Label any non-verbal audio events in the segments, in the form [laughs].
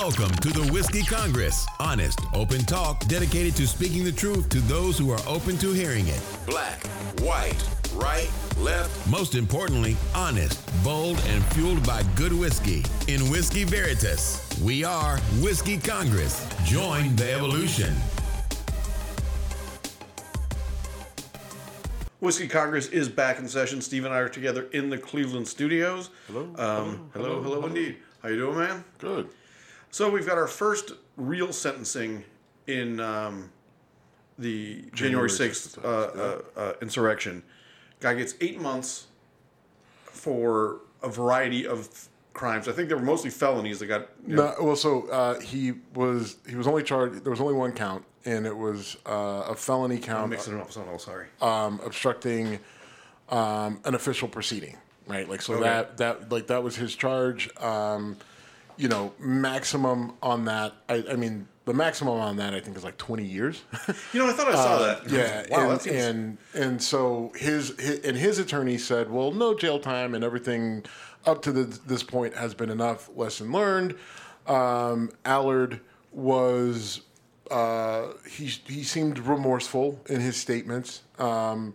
Welcome to the Whiskey Congress. Honest, open talk dedicated to speaking the truth to those who are open to hearing it. Black, white, right, left. Most importantly, honest, bold, and fueled by good whiskey. In Whiskey Veritas, we are Whiskey Congress. Join the evolution. Whiskey Congress is back in session. Steve and I are together in the Cleveland studios. Hello. Um, hello, hello, indeed. How you doing, man? Good. So we've got our first real sentencing in um, the January sixth 6th, uh, uh, uh, insurrection. Guy gets eight months for a variety of crimes. I think they were mostly felonies that got. you know, No, well, so uh, he was he was only charged. There was only one count, and it was uh, a felony I'm count mixing it up. So I'm sorry. um, obstructing um, an official proceeding. Right, like so Okay. that that like that was his charge. Um, you know, maximum on that. I, I mean, the maximum on that I think is like twenty years. [laughs] You know, I thought I saw that. Uh, Yeah, [laughs] Wow, and, that seems. and and so his, his and his attorney said, well, no jail time and everything up to the, this point has been enough. Lesson learned. Um, Allard was uh, he he seemed remorseful in his statements. Um,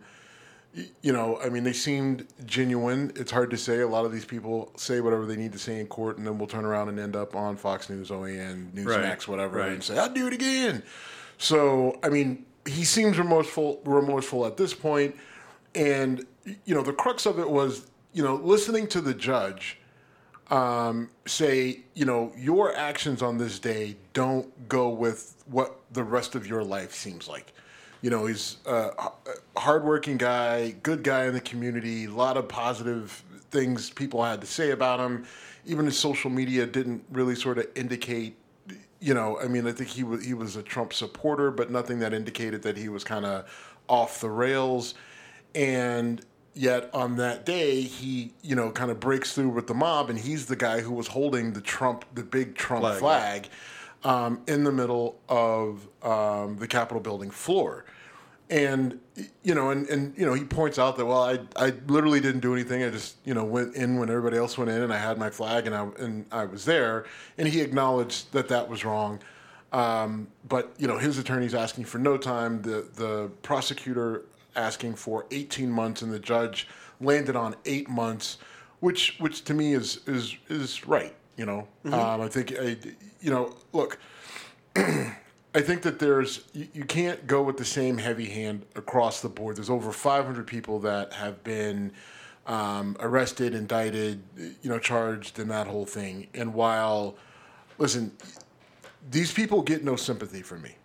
you know, I mean, they seemed genuine. It's hard to say. A lot of these people say whatever they need to say in court, and then we'll turn around and end up on Fox News, OAN, Newsmax, Right, whatever, right. and say, "I'll do it again." So, I mean, he seems remorseful, remorseful at this point, and you know, the crux of it was, you know, listening to the judge um, say, you know, your actions on this day don't go with what the rest of your life seems like. You know, he's a hardworking guy, good guy in the community, a lot of positive things people had to say about him. Even his social media didn't really sort of indicate, you know, I mean, I think he was he was a Trump supporter, but nothing that indicated that he was kind of off the rails. And yet on that day, he, you know, kind of breaks through with the mob, and he's the guy who was holding the Trump, the big Trump Flag, flag, um, in the middle of um, the Capitol building floor. And you know, and, and you know, he points out that well, I I literally didn't do anything. I just you know went in when everybody else went in, and I had my flag, and I and I was there. And he acknowledged that that was wrong. Um, but you know, his attorney's asking for no time. The the prosecutor asking for 18 months, and the judge landed on eight months, which which to me is is is right. You know, um, I think I, you know, look. [clears throat] I think that there's you, you can't go with the same heavy hand across the board. There's over 500 people that have been um, arrested, indicted, you know, charged, and that whole thing. And while, listen, these people get no sympathy from me,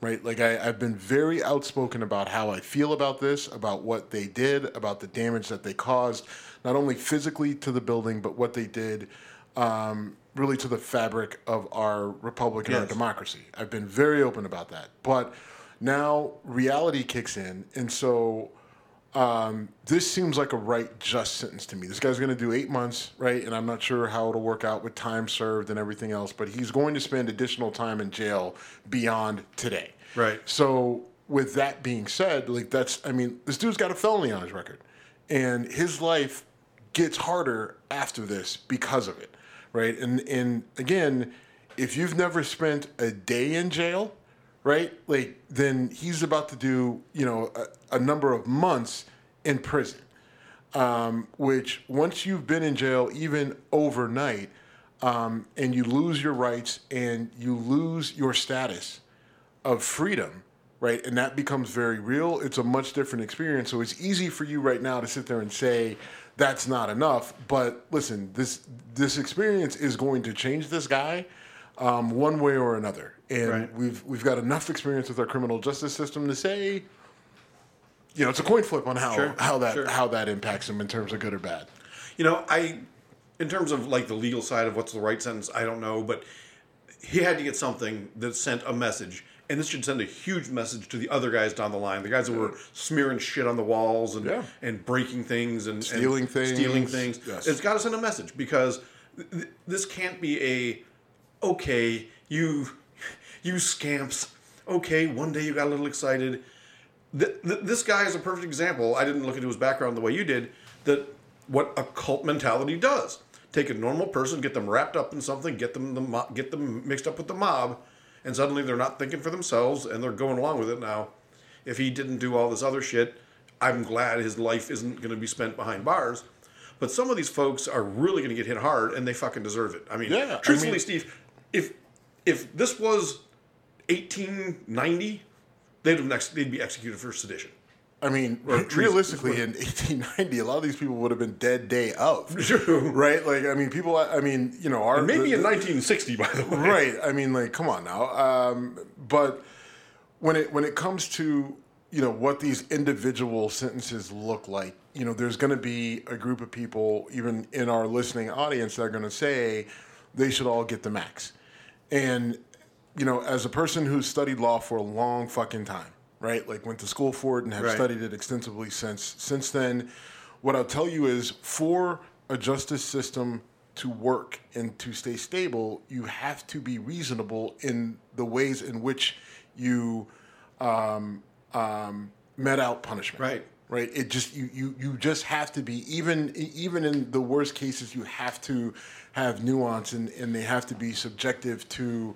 right? Like I, I've been very outspoken about how I feel about this, about what they did, about the damage that they caused, not only physically to the building, but what they did um, really to the fabric of our republic and our democracy. I've been very open about that. But now reality kicks in, and so um, this seems like a right just sentence to me. This guy's going to do eight months, right? And I'm not sure how it'll work out with time served and everything else, but he's going to spend additional time in jail beyond today. Right. So, with that being said, like that's, I mean, this dude's got a felony on his record, and his life gets harder after this because of it, right? And and again, if you've never spent a day in jail, right? Like then he's about to do, you know, a, a number of months in prison. Um, which once you've been in jail, even overnight, um, and you lose your rights and you lose your status of freedom, right? And that becomes very real. It's a much different experience. So it's easy for you right now to sit there and say that's not enough. But listen, this this experience is going to change this guy um, one way or another. And Right. we've we've got enough experience with our criminal justice system to say, you know, it's a coin flip on how Sure, how that sure. how that impacts him in terms of good or bad. You know, I, in terms of like the legal side of what's the right sentence, I don't know, but he had to get something that sent a message, and this should send a huge message to the other guys down the line, the guys that were smearing shit on the walls and Yeah. and breaking things and Stealing and things. stealing things. Yes. It's got to send a message because th- th- this can't be a okay you you scamps. Okay, one day you got a little excited. Th- th- this guy is a perfect example. I didn't look into his background the way you did. That what a cult mentality does. take a normal person, get them wrapped up in something, get them the mo- get them mixed up with the mob, and suddenly they're not thinking for themselves and they're going along with it now. If he didn't do all this other shit, I'm glad his life isn't going to be spent behind bars. But some of these folks are really going to get hit hard, and they fucking deserve it. I mean, Yeah, I truthfully, mean- Steve, if if this was 1890, they'd have next they'd be executed for sedition. I mean, realistically, in 1890, a lot of these people would have been dead day of. [laughs] True. Right? Like, I mean, people, I mean, you know, our. Maybe the- in 1960, by the way. right i mean like come on now um, but when it when it comes to you know what these individual sentences look like you know there's going to be a group of people even in our listening audience that are going to say they should all get the max and you know as a person who's studied law for a long fucking time right like went to school for it and have Right. studied it extensively since since then what i'll tell you is for a justice system to work and to stay stable, you have to be reasonable in the ways in which you um, um, met out punishment. Right. Right. It just you, you you just have to be even even in the worst cases you have to have nuance and, and they have to be subjective to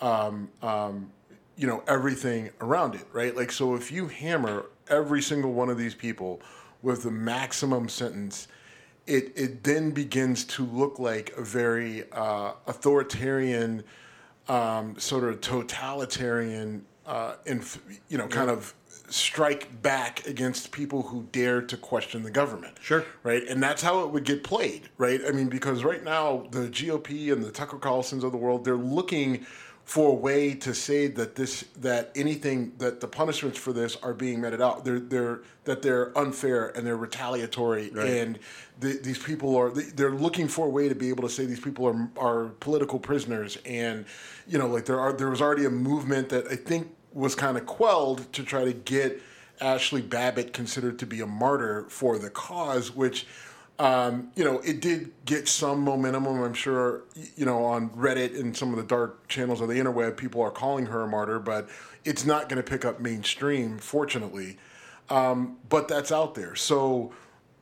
um, um, you know everything around it. Right. Like so if you hammer every single one of these people with the maximum sentence it, it then begins to look like a very uh, authoritarian, um, sort of totalitarian, uh, inf- you know, kind of strike back against people who dare to question the government. Sure. Right. And that's how it would get played. Right. I mean, because right now the GOP and the Tucker Carlsons of the world, they're looking for a way to say that this that anything that the punishments for this are being meted out. They're they're that they're unfair and they're retaliatory and the, these people are they're looking for a way to be able to say these people are are political prisoners and you know like there are there was already a movement that I think was kind of quelled to try to get Ashley Babbitt considered to be a martyr for the cause which um, you know, it did get some momentum. I'm sure, you know, on Reddit and some of the dark channels of the interweb, people are calling her a martyr, but it's not going to pick up mainstream, fortunately. Um, but that's out there. So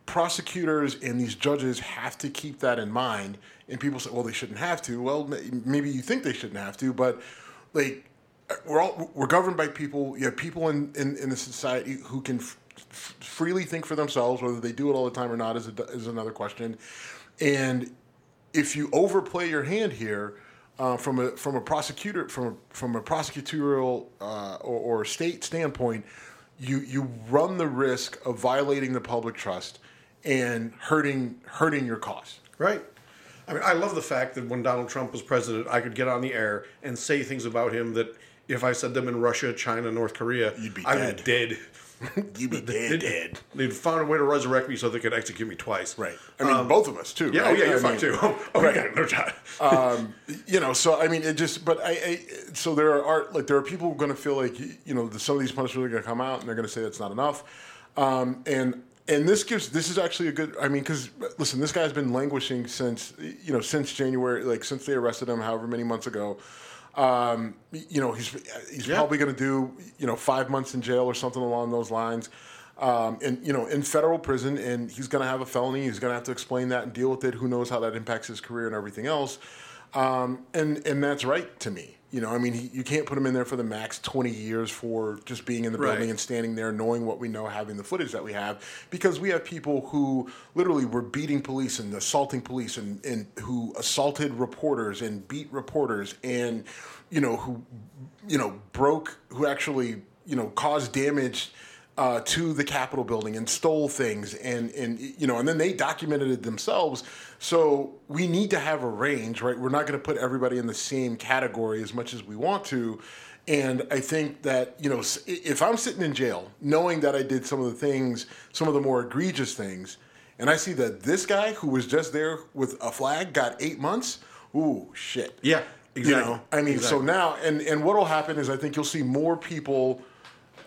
prosecutors and these judges have to keep that in mind. And people say, well, they shouldn't have to. Well, maybe you think they shouldn't have to, but like, we're all we're governed by people. You have people in, in, in the society who can f- freely think for themselves. Whether they do it all the time or not is a, is another question. And if you overplay your hand here, uh, from a from a prosecutor from a, from a prosecutorial uh, or, or state standpoint, you you run the risk of violating the public trust and hurting hurting your cause. Right. I mean, I love the fact that when Donald Trump was president, I could get on the air and say things about him that if I said them in Russia, China, North Korea, You'd be I would be dead. [laughs] You be dead, dead. They'd found a way to resurrect me so they could execute me twice. Right. I mean, both of us too. Um, Yeah. right? Oh, yeah. You're I mean, too. [laughs] Oh, right. yeah. No time. um, you know, so I mean, it just, but I, I so there are like there are people who are going to feel like you know the, some of these punishments are going to come out and they're going to say that's not enough, um, and and this gives this is actually a good. I mean, because listen, this guy's been languishing since you know since January, like since they arrested him, however many months ago. Um, you know, he's he's Yeah. probably going to do you know five months in jail or something along those lines. Um, and you know, in federal prison, and he's going to have a felony. He's going to have to explain that and deal with it. Who knows how that impacts his career and everything else? Um, and and that's right to me. You know, I mean, he, you can't put him in there for the max twenty years for just being in the Right. building and standing there, knowing what we know, having the footage that we have, because we have people who literally were beating police and assaulting police, and, and who assaulted reporters and beat reporters, and you know who, you know, broke, who actually you know caused damage uh, to the Capitol building and stole things, and and you know, and then they documented it themselves. So we need to have a range, right? We're not going to put everybody in the same category as much as we want to. And I think that you know, if I'm sitting in jail, knowing that I did some of the things, some of the more egregious things, and I see that this guy who was just there with a flag got eight months, ooh, shit. Yeah. Exactly. You know, I mean, so now, and and what'll happen is I think you'll see more people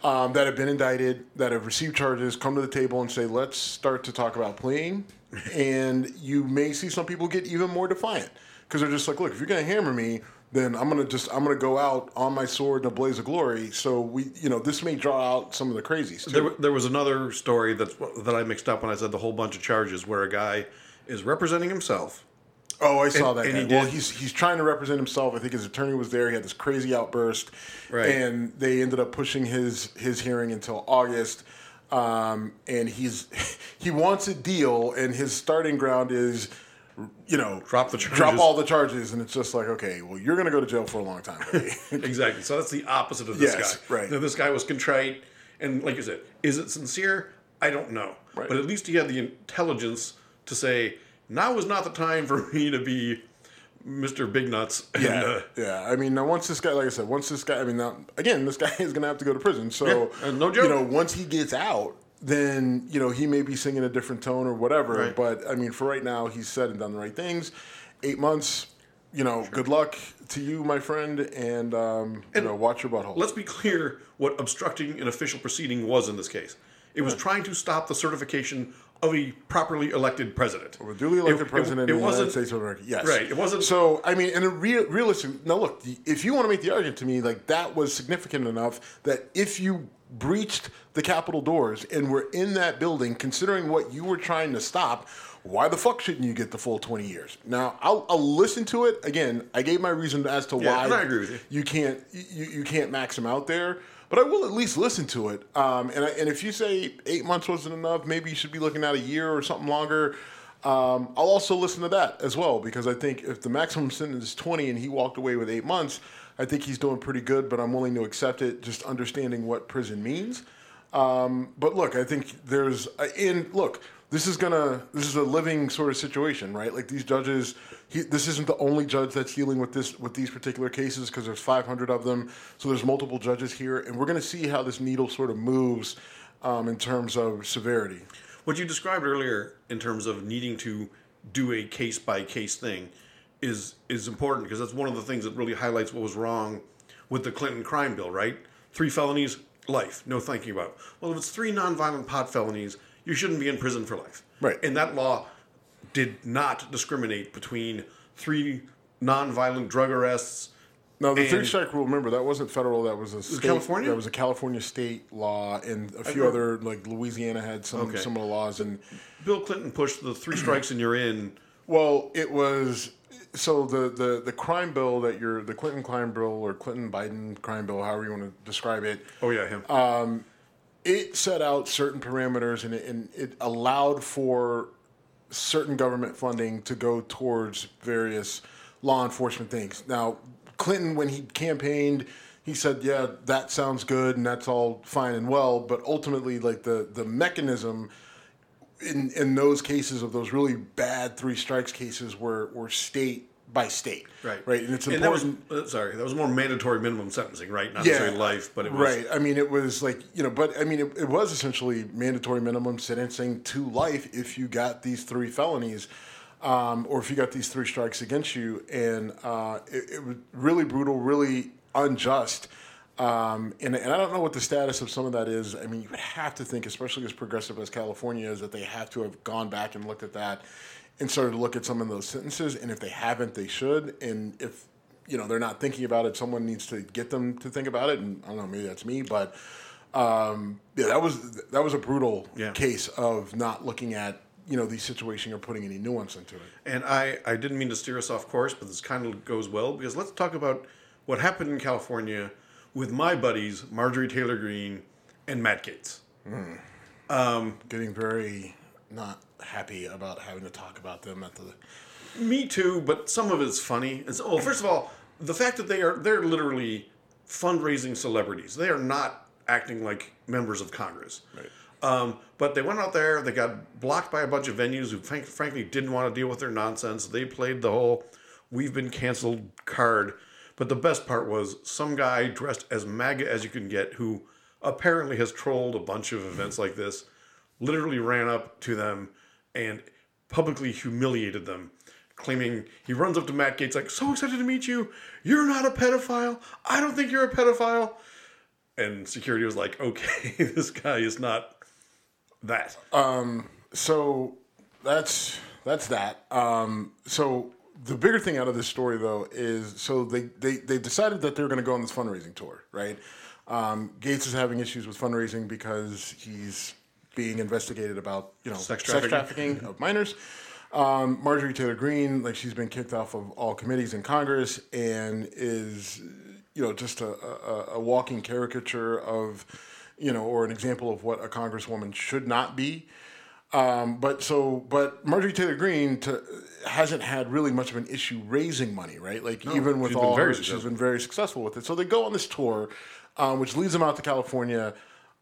um, that have been indicted, that have received charges, come to the table and say, let's start to talk about pleading. And you may see some people get even more defiant because they're just like, look, if you're going to hammer me, then I'm gonna just I'm gonna go out on my sword in a blaze of glory. So we, you know, this may draw out some of the crazies too. There, there was another story that that I mixed up when I said the whole bunch of charges where a guy is representing himself Oh, I saw And- that. and he well, he's he's trying to represent himself. I think his attorney was there. He had this crazy outburst, Right. and they ended up pushing his his hearing until August. Um, and he's [laughs] he wants a deal, and his starting ground is, you know, Drop the charges. drop all the charges, and it's just like, okay, well, you're gonna go to jail for a long time. [laughs] Exactly. So that's the opposite of this Yes, guy. right. Now, this guy was contrite, and like you said, is it sincere? I don't know. Right. But at least he had the intelligence to say, now is not the time for [laughs] me to be Mr. Big Nuts. [laughs] And, Yeah, uh, yeah. I mean, now once this guy, like I said, once this guy, I mean, now again, this guy [laughs] is going to have to go to prison. So, Yeah, uh, no joke. You know, once he gets out, then you know he may be singing a different tone or whatever. Right. But I mean, for right now, he's said and done the right things. Eight months. You know, good luck to you, my friend, and, um, you know, watch your butthole. let's be clear what obstructing an official proceeding was in this case. It was trying to stop the certification of a properly elected president. Of A duly elected It- it- president it of the United wasn't- States of America. Yes. Right, it wasn't- So, I mean, and a real, realistic. Now, look, if you want to make the argument to me, like that was significant enough that if you breached the Capitol doors and were in that building, considering what you were trying to stop, why the fuck shouldn't you get the full 20 years? Now, I'll, I'll listen to it. Again, I gave my reason as to Yeah, why I agree with you. you can't you, you can't max them out there. But I will at least listen to it. Um, and I, and if you say eight months wasn't enough, maybe you should be looking at a year or something longer. Um, I'll also listen to that as well because I think if the maximum sentence is twenty and he walked away with eight months, I think he's doing pretty good. But I'm willing to accept it, just understanding what prison means. Um, but look, I think there's in look. This is gonna. This is a living sort of situation, right? Like these judges. He, this isn't the only judge that's dealing with this with these particular cases because there's 500 of them. So there's multiple judges here, and we're gonna see how this needle sort of moves um, in terms of severity. What you described earlier in terms of needing to do a case by case thing is is important because that's one of the things that really highlights what was wrong with the Clinton crime bill, right? Three felonies, life, no thinking about. it. Well, if it's three nonviolent pot felonies, you shouldn't be in prison for life. Right. And that law did not discriminate between three nonviolent drug arrests. Now the three strike rule. Remember that wasn't federal. That was a state, California? That was a California state law, and a few other like Louisiana had some Okay. similar laws. And Bill Clinton pushed the three [clears throat] strikes and you're in. Well, it was so the, the, the crime bill that you're the Clinton crime bill or Clinton Biden crime bill, however you want to describe it, Oh yeah, him. Um, it set out certain parameters and it, and it allowed for certain government funding to go towards various law enforcement things. Now, Clinton, when he campaigned, he said, "Yeah, that sounds good and that's all fine and well," but ultimately, like the the mechanism in in those cases of those really bad three strikes cases were were state by state, Right. Right, and it's And that was important. uh, sorry, that was more mandatory minimum sentencing, right? Not necessarily life, but it was right. I mean, it was like you know, but I mean, it, it was essentially mandatory minimum sentencing to life if you got these three felonies, um, or if you got these three strikes against you, and uh, it, it was really brutal, really unjust. Um, and, and I don't know what the status of some of that is. I mean, you would have to think, especially as progressive as California is, that they have to have gone back and looked at that and started to look at some of those sentences. And if they haven't, they should. And if you know they're not thinking about it, someone needs to get them to think about it. And I don't know, maybe that's me, but um, yeah, that was that was a brutal Yeah. case of not looking at you know the situation or putting any nuance into it. And I, I didn't mean to steer us off course, but this kind of goes well because let's talk about what happened in California with my buddies Marjorie Taylor Greene and Matt Gaetz. Getting very not happy about having to talk about them at the Me too, but some of it's funny. It's oh, first of all, the fact that they are they're literally fundraising celebrities. They are not acting like members of Congress. Right. Um, but they went out there. They got blocked by a bunch of venues who, frank, frankly, didn't want to deal with their nonsense. They played the whole "we've been canceled" card. But the best part was some guy dressed as MAGA as you can get, who apparently has trolled a bunch of events like this, literally ran up to them and publicly humiliated them, claiming he runs up to Matt Gaetz like, "So excited to meet you! You're not a pedophile. I don't think you're a pedophile." And security was like, "Okay, [laughs] this guy is not that." Um. so that's that's that. Um, so the bigger thing out of this story, though, is so they they, they decided that they're going to go on this fundraising tour, right? Um, Gaetz is having issues with fundraising because he's being investigated about you know Sex sex trafficking. trafficking of minors. Um, Marjorie Taylor Greene, like she's been kicked off of all committees in Congress and is, you know, just a, a, a walking caricature of, you know, or an example of what a congresswoman should not be. Um, but so, but Marjorie Taylor Greene to, hasn't had really much of an issue raising money, right? Like even with all, her, she's successful. been very successful with it. So they go on this tour, um, which leads them out to California,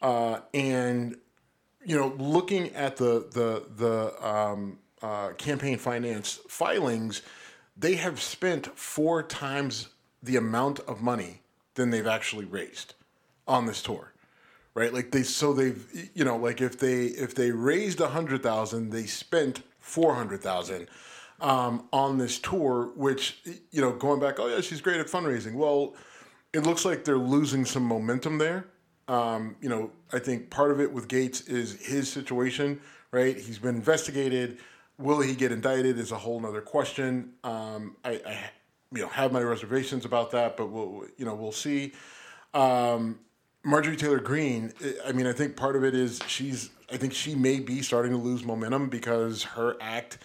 uh, and you know, looking at the the the um, uh, campaign finance filings, they have spent four times the amount of money than they've actually raised on this tour, right? Like they so they've you know like if they if they raised a hundred thousand, they spent four hundred thousand. Um, on this tour, which you know, going back, oh yeah, she's great at fundraising. Well, it looks like they're losing some momentum there. Um, you know, I think part of it with Gaetz is his situation, right? He's been investigated. Will he get indicted is a whole nother question. Um, I, I, you know, have my reservations about that, but we'll, you know, we'll see. Um, Marjorie Taylor Greene, I mean, I think part of it is she's, I think she may be starting to lose momentum because her act,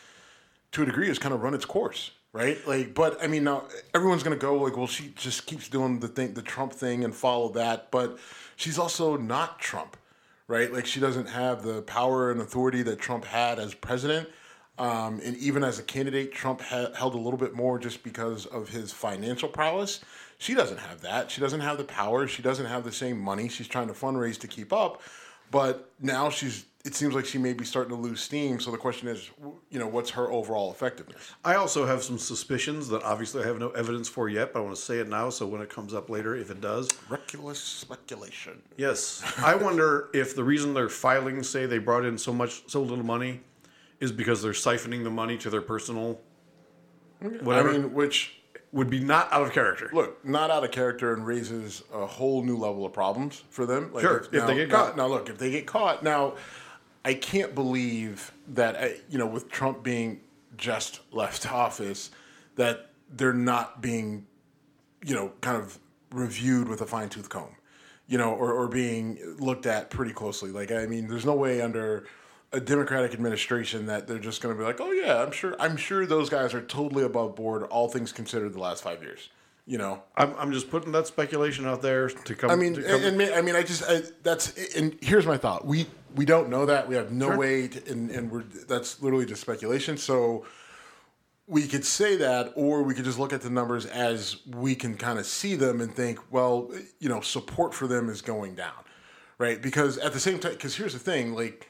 to a degree, has kind of run its course, right? Like, but I mean, now everyone's gonna go like, well, she just keeps doing the thing, the Trump thing, and follow that, but she's also not Trump, right? Like, she doesn't have the power and authority that Trump had as president. Um, and even as a candidate, Trump ha- held a little bit more just because of his financial prowess. She doesn't have that. She doesn't have the power. She doesn't have the same money. She's trying to fundraise to keep up. But now she's, it seems like she may be starting to lose steam. So the question is, you know, what's her overall effectiveness? I also have some suspicions that obviously I have no evidence for yet, but I want to say it now so when it comes up later, if it does. Reckless speculation. Yes. I wonder if the reason their filings say they brought in so much, so little money is because they're siphoning the money to their personal mm-hmm. whatever. I mean, which, would be not out of character. look, not out of character and raises a whole new level of problems for them. Like Sure, if they now- get now- caught. Now, look, if they get caught, now I can't believe that uh, you know, with Trump being just left office, that they're not being, you know, kind of reviewed with a fine tooth comb, you know, or, or being looked at pretty closely. Like, I mean, there's no way under a Democratic administration that they're just going to be like, oh yeah, I'm sure, I'm sure those guys are totally above board, all things considered, the last five years. You know, I'm, I'm just putting that speculation out there to come. I mean, come and, and I mean, I just I, that's and here's my thought. We we don't know that. We have no Sure. way, to, and and we're that's literally just speculation. So we could say that, or we could just look at the numbers as we can kind of see them and think, well, you know, support for them is going down, right? Because at the same time, because here's the thing, like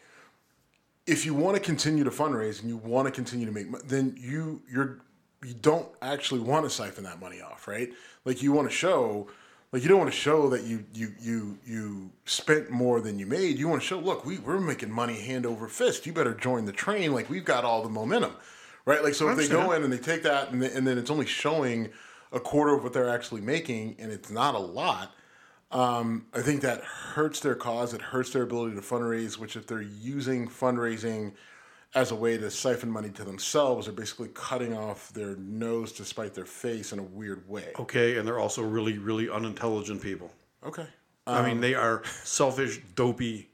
if you want to continue to fundraise and you want to continue to make money, then you you're you don't actually want to siphon that money off, right? Like you want to show, like you don't want to show that you you you you spent more than you made. You want to show, look, we we're making money hand over fist. You better join the train. Like we've got all the momentum, right? Like so if they go in and they take that and, and then it's only showing a quarter of what they're actually making, and it's not a lot. Um, I think that hurts their cause. It hurts their ability to fundraise. Which, if they're using fundraising as a way to siphon money to themselves, they're basically cutting off their nose to spite their face in a weird way. okay, and they're also really, really unintelligent people. Okay, I mean, they are selfish, dopey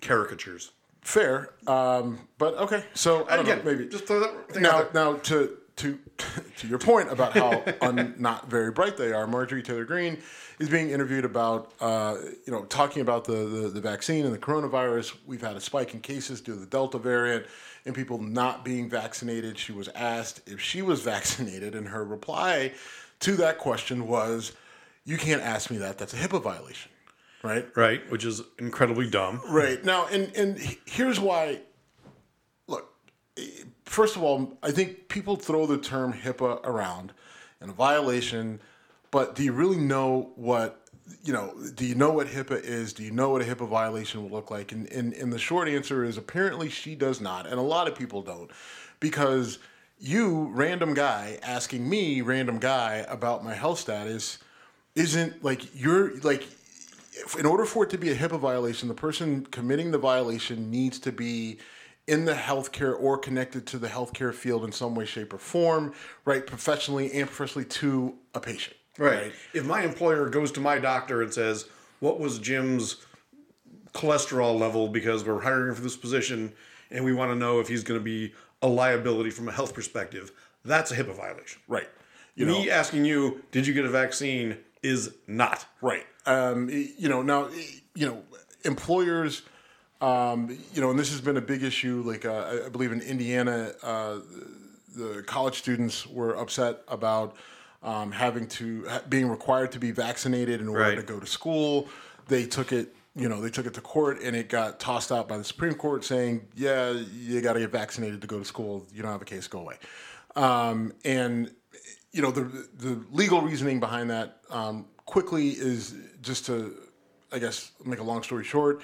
caricatures. fair. Um, but okay, so I don't again, know, maybe just throw that thing now now to to [laughs] to your point about how [laughs] un, not very bright they are, Marjorie Taylor Greene is being interviewed about uh, you know talking about the, the the vaccine and the coronavirus. We've had a spike in cases due to the Delta variant and people not being vaccinated. She was asked if she was [laughs] vaccinated, and her reply to that question was, "You can't ask me that. That's a HIPAA violation." Right. Right, which is incredibly dumb. Right now, and and here's why. First of all, I think people throw the term HIPAA around and a violation, but do you really know what you know? Do you know what HIPAA is? Do you know what a HIPAA violation will look like? And and, and the short answer is apparently she does not, and a lot of people don't, because you random guy asking me random guy about my health status isn't like you're like in order for it to be a HIPAA violation, the person committing the violation needs to be in the healthcare or connected to the healthcare field in some way, shape, or form, right? Professionally and professionally to a patient. Right. If my employer goes to my doctor and says, "What was Jim's cholesterol level because we're hiring him for this position and we want to know if he's going to be a liability from a health perspective, that's a HIPAA violation. Right. You Me know, asking you, did you get a vaccine, is not. Right. Um, you know, now, you know, employers, um, you know, and this has been a big issue. Like, uh, I- believe in Indiana, uh, the college students were upset about um, having to being required to be vaccinated in order Right. to go to school. They took it, you know, they took it to court, and it got tossed out by the Supreme Court, saying, "Yeah, you got to get vaccinated to go to school. You don't have a case, go away." Um, and you know, the the legal reasoning behind that um, quickly is just to, I guess, make a long story short.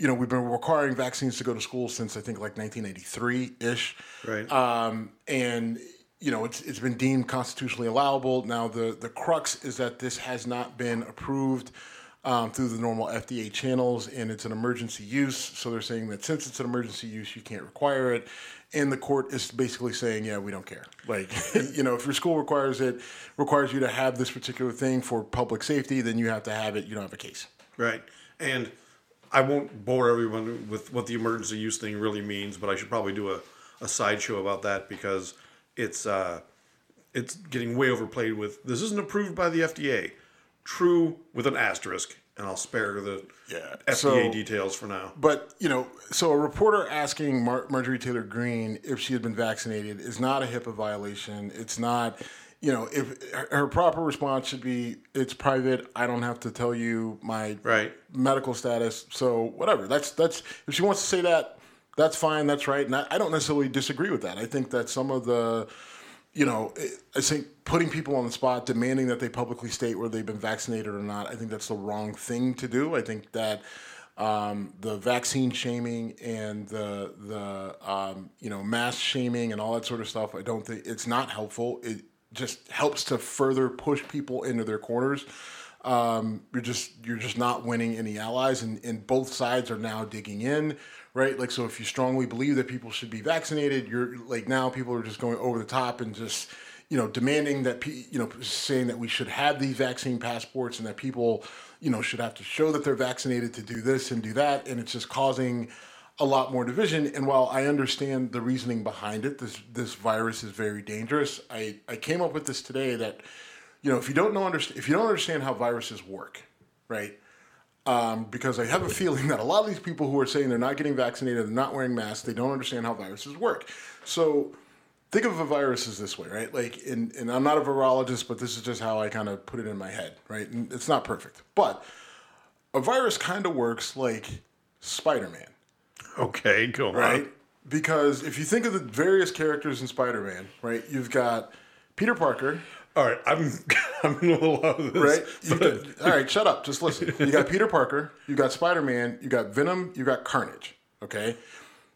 You know, we've been requiring vaccines to go to school since I think like 1983 ish. Right. Um, and you know, it's it's been deemed constitutionally allowable. Now the the crux is that this has not been approved um, through the normal FDA channels, and it's an emergency use. So they're saying that since it's an emergency use, you can't require it. And the court is basically saying, yeah, we don't care. Like, [laughs] you know, if your school requires it, requires you to have this particular thing for public safety, then you have to have it. You don't have a case. Right. And I won't bore everyone with what the emergency use thing really means, but I should probably do a, a sideshow about that because it's uh, it's getting way overplayed with this isn't approved by the FDA. True with an asterisk, and I'll spare the Yeah. FDA So- details for now. But you know, so a reporter asking Mar- Marjorie Taylor Greene if she had been vaccinated is not a HIPAA violation. It's not, you know, if her- proper response should be, "It's private. I don't have to tell you my Right. medical status." So whatever. That's that's if she wants to say that, that's fine. That's right. And I, I don't necessarily disagree with that. I think that some of the you know, I think putting people on the spot, demanding that they publicly state whether they've been vaccinated or not, I think that's the wrong thing to do. I think that um, the vaccine shaming and the the um, you know mass shaming and all that sort of stuff, I don't think it's not helpful. It just helps to further push people into their corners. Um, you're just you're just not winning any allies, and, and both sides are now digging in, right? Like so, if you strongly believe that people should be vaccinated, you're like now people are just going over the top and just you know demanding that you know saying that we should have these vaccine passports and that people you know should have to show that they're vaccinated to do this and do that, and it's just causing a lot more division. And while I understand the reasoning behind it, this this virus is very dangerous. I I came up with this today that you know, if you don't know understand if you don't understand how viruses work, right? Um, because I have a feeling that a lot of these people who are saying they're not getting vaccinated, they're not wearing masks, they don't understand how viruses work. So think of a virus as this way, right? Like, and, and I'm not a virologist, but this is just how I kind of put it in my head, right? And it's not perfect, but a virus kind of works like Spider-Man Okay, go on. right? Because if you think of the various characters in Spider-Man, right, you've got Peter Parker, All right, I'm [laughs] I'm in a little out of this. right? You've got- all right, shut up. Just listen. You got Peter Parker, you got Spider-Man, you got Venom, you got Carnage. Okay,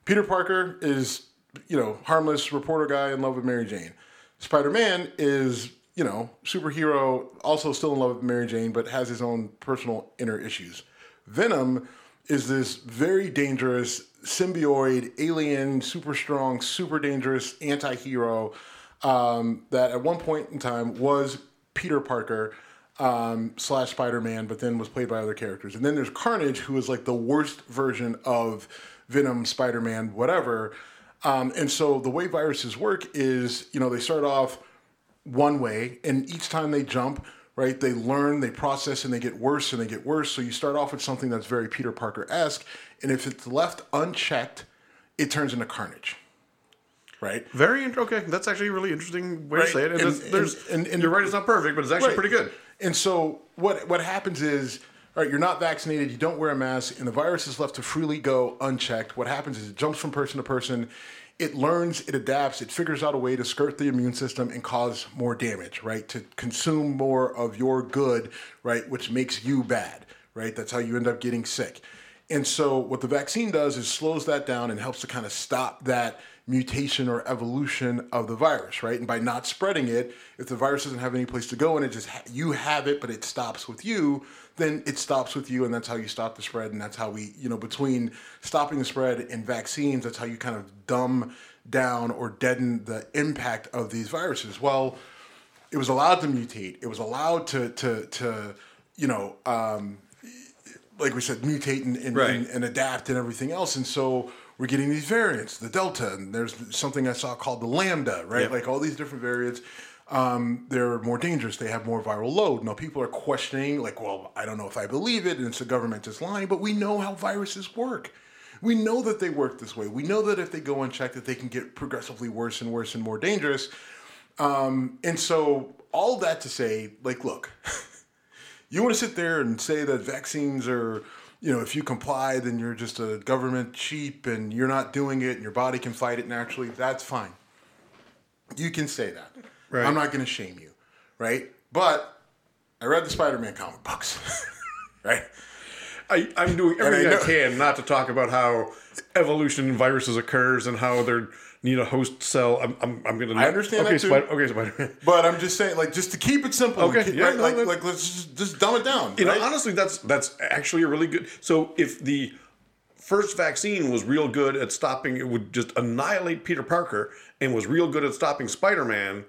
Peter Parker is you know harmless reporter guy in love with Mary Jane. Spider-Man is you know superhero, also still in love with Mary Jane, but has his own personal inner issues. Venom is this very dangerous symbiote alien, super strong, super dangerous anti-hero um, that at one point in time was Peter Parker um, slash Spider Man, but then was played by other characters. And then there's Carnage, who is like the worst version of Venom, Spider Man, whatever. Um, and so the way viruses work is, you know, they start off one way, and each time they jump, right, they learn, they process, and they get worse and they get worse. So you start off with something that's very Peter Parker esque, and if it's left unchecked, it turns into Carnage, right? Very okay. That's actually a really interesting way Right. to say it. And, And- there's, there's and- and- you're right. It's not perfect, but it's actually Right. pretty good. And so what what happens is, all right, you're not vaccinated, you don't wear a mask, and the virus is left to freely go unchecked. What happens is it jumps from person to person. It learns, it adapts, it figures out a way to skirt the immune system and cause more damage, right? To consume more of your good, right? Which makes you bad, right? That's how you end up getting sick. And so what the vaccine does is slows that down and helps to kind of stop that mutation or evolution of the virus, right? And by not spreading it, if the virus doesn't have any place to go and it just you have it, but it stops with you, then it stops with you, and that's how you stop the spread. And that's how we, you know, between stopping the spread and vaccines, that's how you kind of dumb down or deaden the impact of these viruses. Well, it was allowed to mutate. It was allowed to to to you know um, like we said, mutate and, and, Right. and, and adapt and everything else. And so we're getting these variants, the Delta, and there's something I saw called the Lambda, right? Yep. Like all these different variants. Um, they're more dangerous. They have more viral load. Now people are questioning, like, well, I don't know if I believe it, and it's the government just lying. But we know how viruses work. We know that they work this way. We know that if they go unchecked, that they can get progressively worse and worse and more dangerous. Um, and so all that to say, like, look, [laughs] you want to sit there and say that vaccines are, you know, if you comply, then you're just a government cheap and you're not doing it and your body can fight it naturally. That's fine. You can say that. Right. I'm not going to shame you, right? But I read the Spider-Man comic books, [laughs] right? I, I'm doing everything I, know- can not to talk about how evolution in viruses occurs and how they need a host cell. I'm, I'm, I'm gonna. I understand okay, that too. Spider, okay, Spider-Man. [laughs] But I'm just saying, like, just to keep it simple, Okay, keep- yeah, right? no, like, like, let's just, just dumb it down. You know, honestly, that's that's actually a really good. So if the first vaccine was real good at stopping, it would just annihilate Peter Parker and was real good at stopping Spider-Man,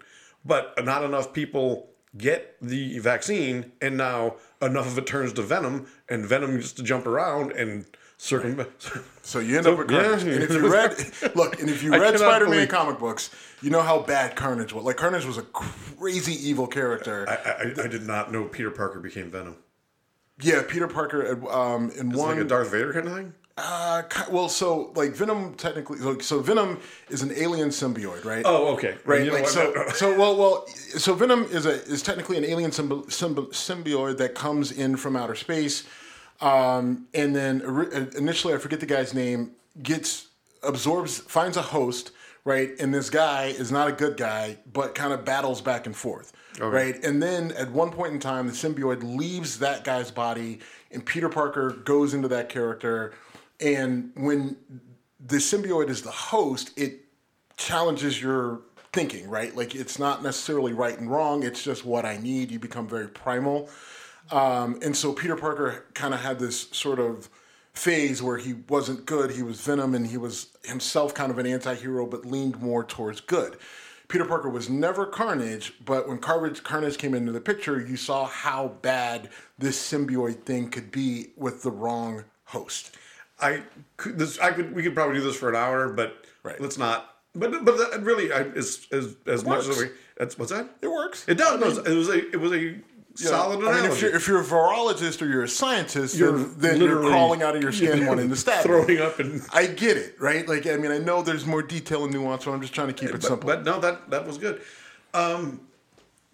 but not enough people get the vaccine, and now enough of it turns to Venom, and Venom gets to jump around and circum. [laughs] So you end So, up with yeah. Carnage. And if you read, [laughs] look, and if you read Spider-Man believe- comic books, you know how bad Carnage was. Like Carnage was a crazy evil character. I, I, I did not know Peter Parker became Venom. yeah, Peter Parker. um, in It's one, like a Darth Vader kind of thing. Uh, well, so like Venom technically, so, so Venom is an alien symbiote, right? Oh, okay. Right, You know like what? so, so well, well, so Venom is a is technically an alien symbi- symbi- symbiote that comes in from outer space, um, and then ori- initially I forget the guy's name gets absorbs finds a host, right, and this guy is not a good guy, but kind of battles back and forth, right, and then at one point in time the symbiote leaves that guy's body, and Peter Parker goes into that character, and when the symbiote is the host, it challenges your thinking, right? Like it's not necessarily right and wrong. It's just what I need. You become very primal. Um, and so Peter Parker kind of had this sort of phase where he wasn't good. He was Venom and he was himself kind of an anti hero, but leaned more towards good. Peter Parker was never Carnage, but when Carnage, Carnage came into the picture, you saw how bad this symbiote thing could be with the wrong host. I could this I could we could probably do this for an hour, but Right. let's not. But but that really I, as as as much as we that's what's that? It works. It does. no, it was a it was a solid I mean, if you're, if you're a virologist or you're a scientist, You're then, then you're crawling out of your skin [laughs] wanting to stab. throwing up and I get it, right? Like, I mean, I know there's more detail and nuance, but I'm just trying to keep it but, simple. but no, that that was good. Um,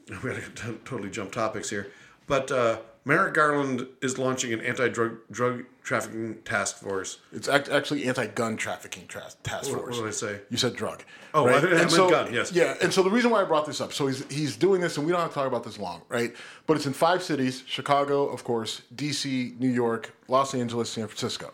we got to totally jump topics here, but uh, Merrick Garland is launching an anti-drug drug trafficking task force. it's act- actually anti-gun trafficking tra- task force. what did I say? You said drug. Oh, I didn't- I And meant gun, yes. Yeah, and so the reason why I brought this up, so he's he's doing this, and we don't have to talk about this long, right? But it's in five cities: Chicago, of course, D.C., New York, Los Angeles, San Francisco.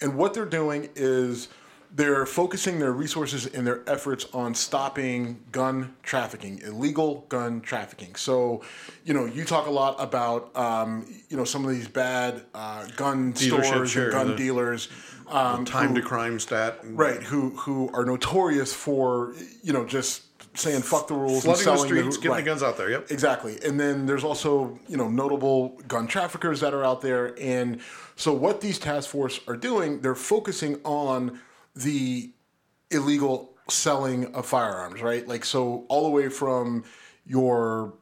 And what they're doing is they're focusing their resources and their efforts on stopping gun trafficking, illegal gun trafficking. So, you know, you talk a lot about, um, you know, some of these bad uh, gun Dealership, stores and gun the- dealers. Um, Time to crime stat. right who who are notorious for you know just saying fuck the rules Flooding and the selling streets, getting right. the guns out there. Yep. exactly and then there's also you know notable gun traffickers that are out there and so what these task force are doing they're focusing on the illegal selling of firearms right like so all the way from your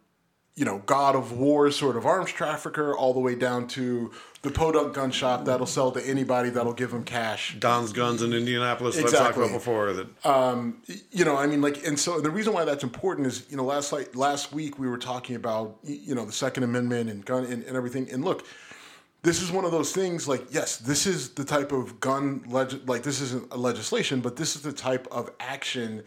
you know, God of War sort of arms trafficker, all the way down to the podunk gun shop that'll sell to anybody that'll give them cash. Don's Guns in Indianapolis. That I've Exactly. talked about before. That um, You know, I mean, like, and so the reason why that's important is, you know, last like last week we were talking about, you know, the Second Amendment and gun and, and everything. And look, this is one of those things. Like, yes, this is the type of gun leg- like this isn't a legislation, but this is the type of action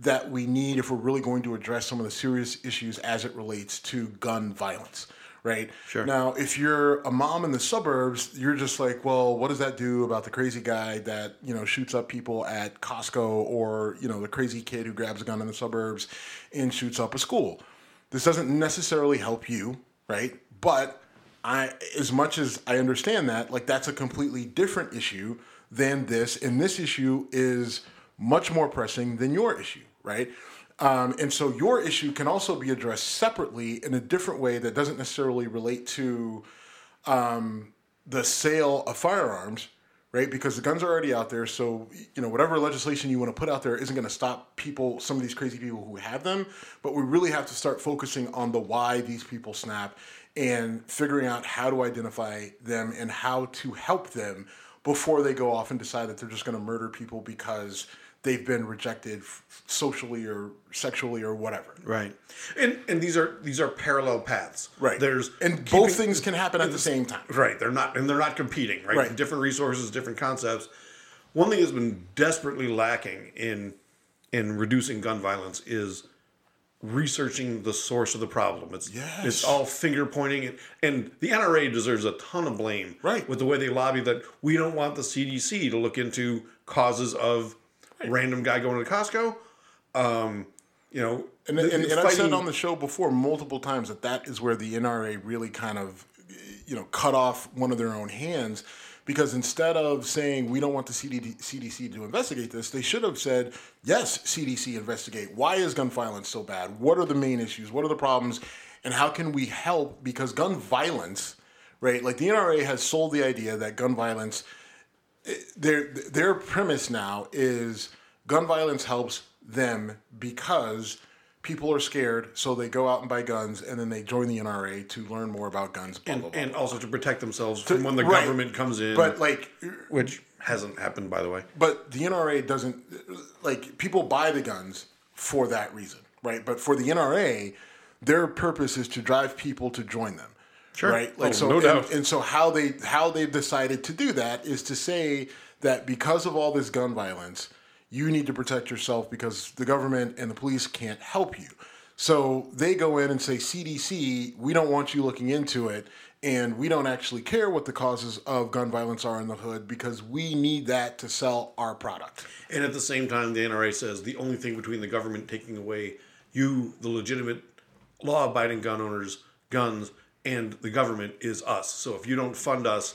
that we need if we're really going to address some of the serious issues as it relates to gun violence. Right Sure. now, if you're a mom in the suburbs, you're just like, well, what does that do about the crazy guy that you know shoots up people at Costco, or you know the crazy kid who grabs a gun in the suburbs and shoots up a school? This doesn't necessarily help you, right? But I, as much as I understand that, like that's a completely different issue than this, and this issue is much more pressing than your issue, right? Um, and so your issue can also be addressed separately in a different way that doesn't necessarily relate to um, the sale of firearms, right? Because the guns are already out there. So, you know, whatever legislation you want to put out there isn't going to stop people, some of these crazy people who have them. But we really have to start focusing on the why these people snap and figuring out how to identify them and how to help them before they go off and decide that they're just going to murder people because they've been rejected socially or sexually or whatever. Right. And and these are these are parallel paths. Right. There's and keeping- both things can happen at the same time. Right. They're not and they're not competing, right? Right. Different resources, different concepts. One thing that's been desperately lacking in in reducing gun violence is researching the source of the problem. It's Yes. it's all finger pointing and, and the NRA deserves a ton of blame Right. with the way they lobby that we don't want the CDC to look into causes of random guy going to Costco. Um, you know, And, and, and I've said on the show before multiple times that that is where the NRA really kind of, you know, cut off one of their own hands. Because instead of saying we don't want the CDC to investigate this, they should have said, yes, CDC investigate. Why is gun violence so bad? What are the main issues? What are the problems? And how can we help? Because gun violence, right? Like the NRA has sold the idea that gun violence their their premise now is gun violence helps them because people are scared, so they go out and buy guns, and then they join the NRA to learn more about guns. Blah, blah, blah. and also to protect themselves from when the right. government comes in. but like, which hasn't happened, by the way. but the NRA doesn't like people buy the guns for that reason, right? But for the NRA, their purpose is to drive people to join them. Sure. Right. Like Oh, so no and, doubt. and so how they how they've decided to do that is to say that because of all this gun violence, you need to protect yourself because the government and the police can't help you. So they go in and say, CDC, we don't want you looking into it, and we don't actually care what the causes of gun violence are in the hood because we need that to sell our product. And at the same time, the NRA says the only thing between the government taking away you, the legitimate law-abiding gun owners, guns, and the government is us. So if you don't fund us,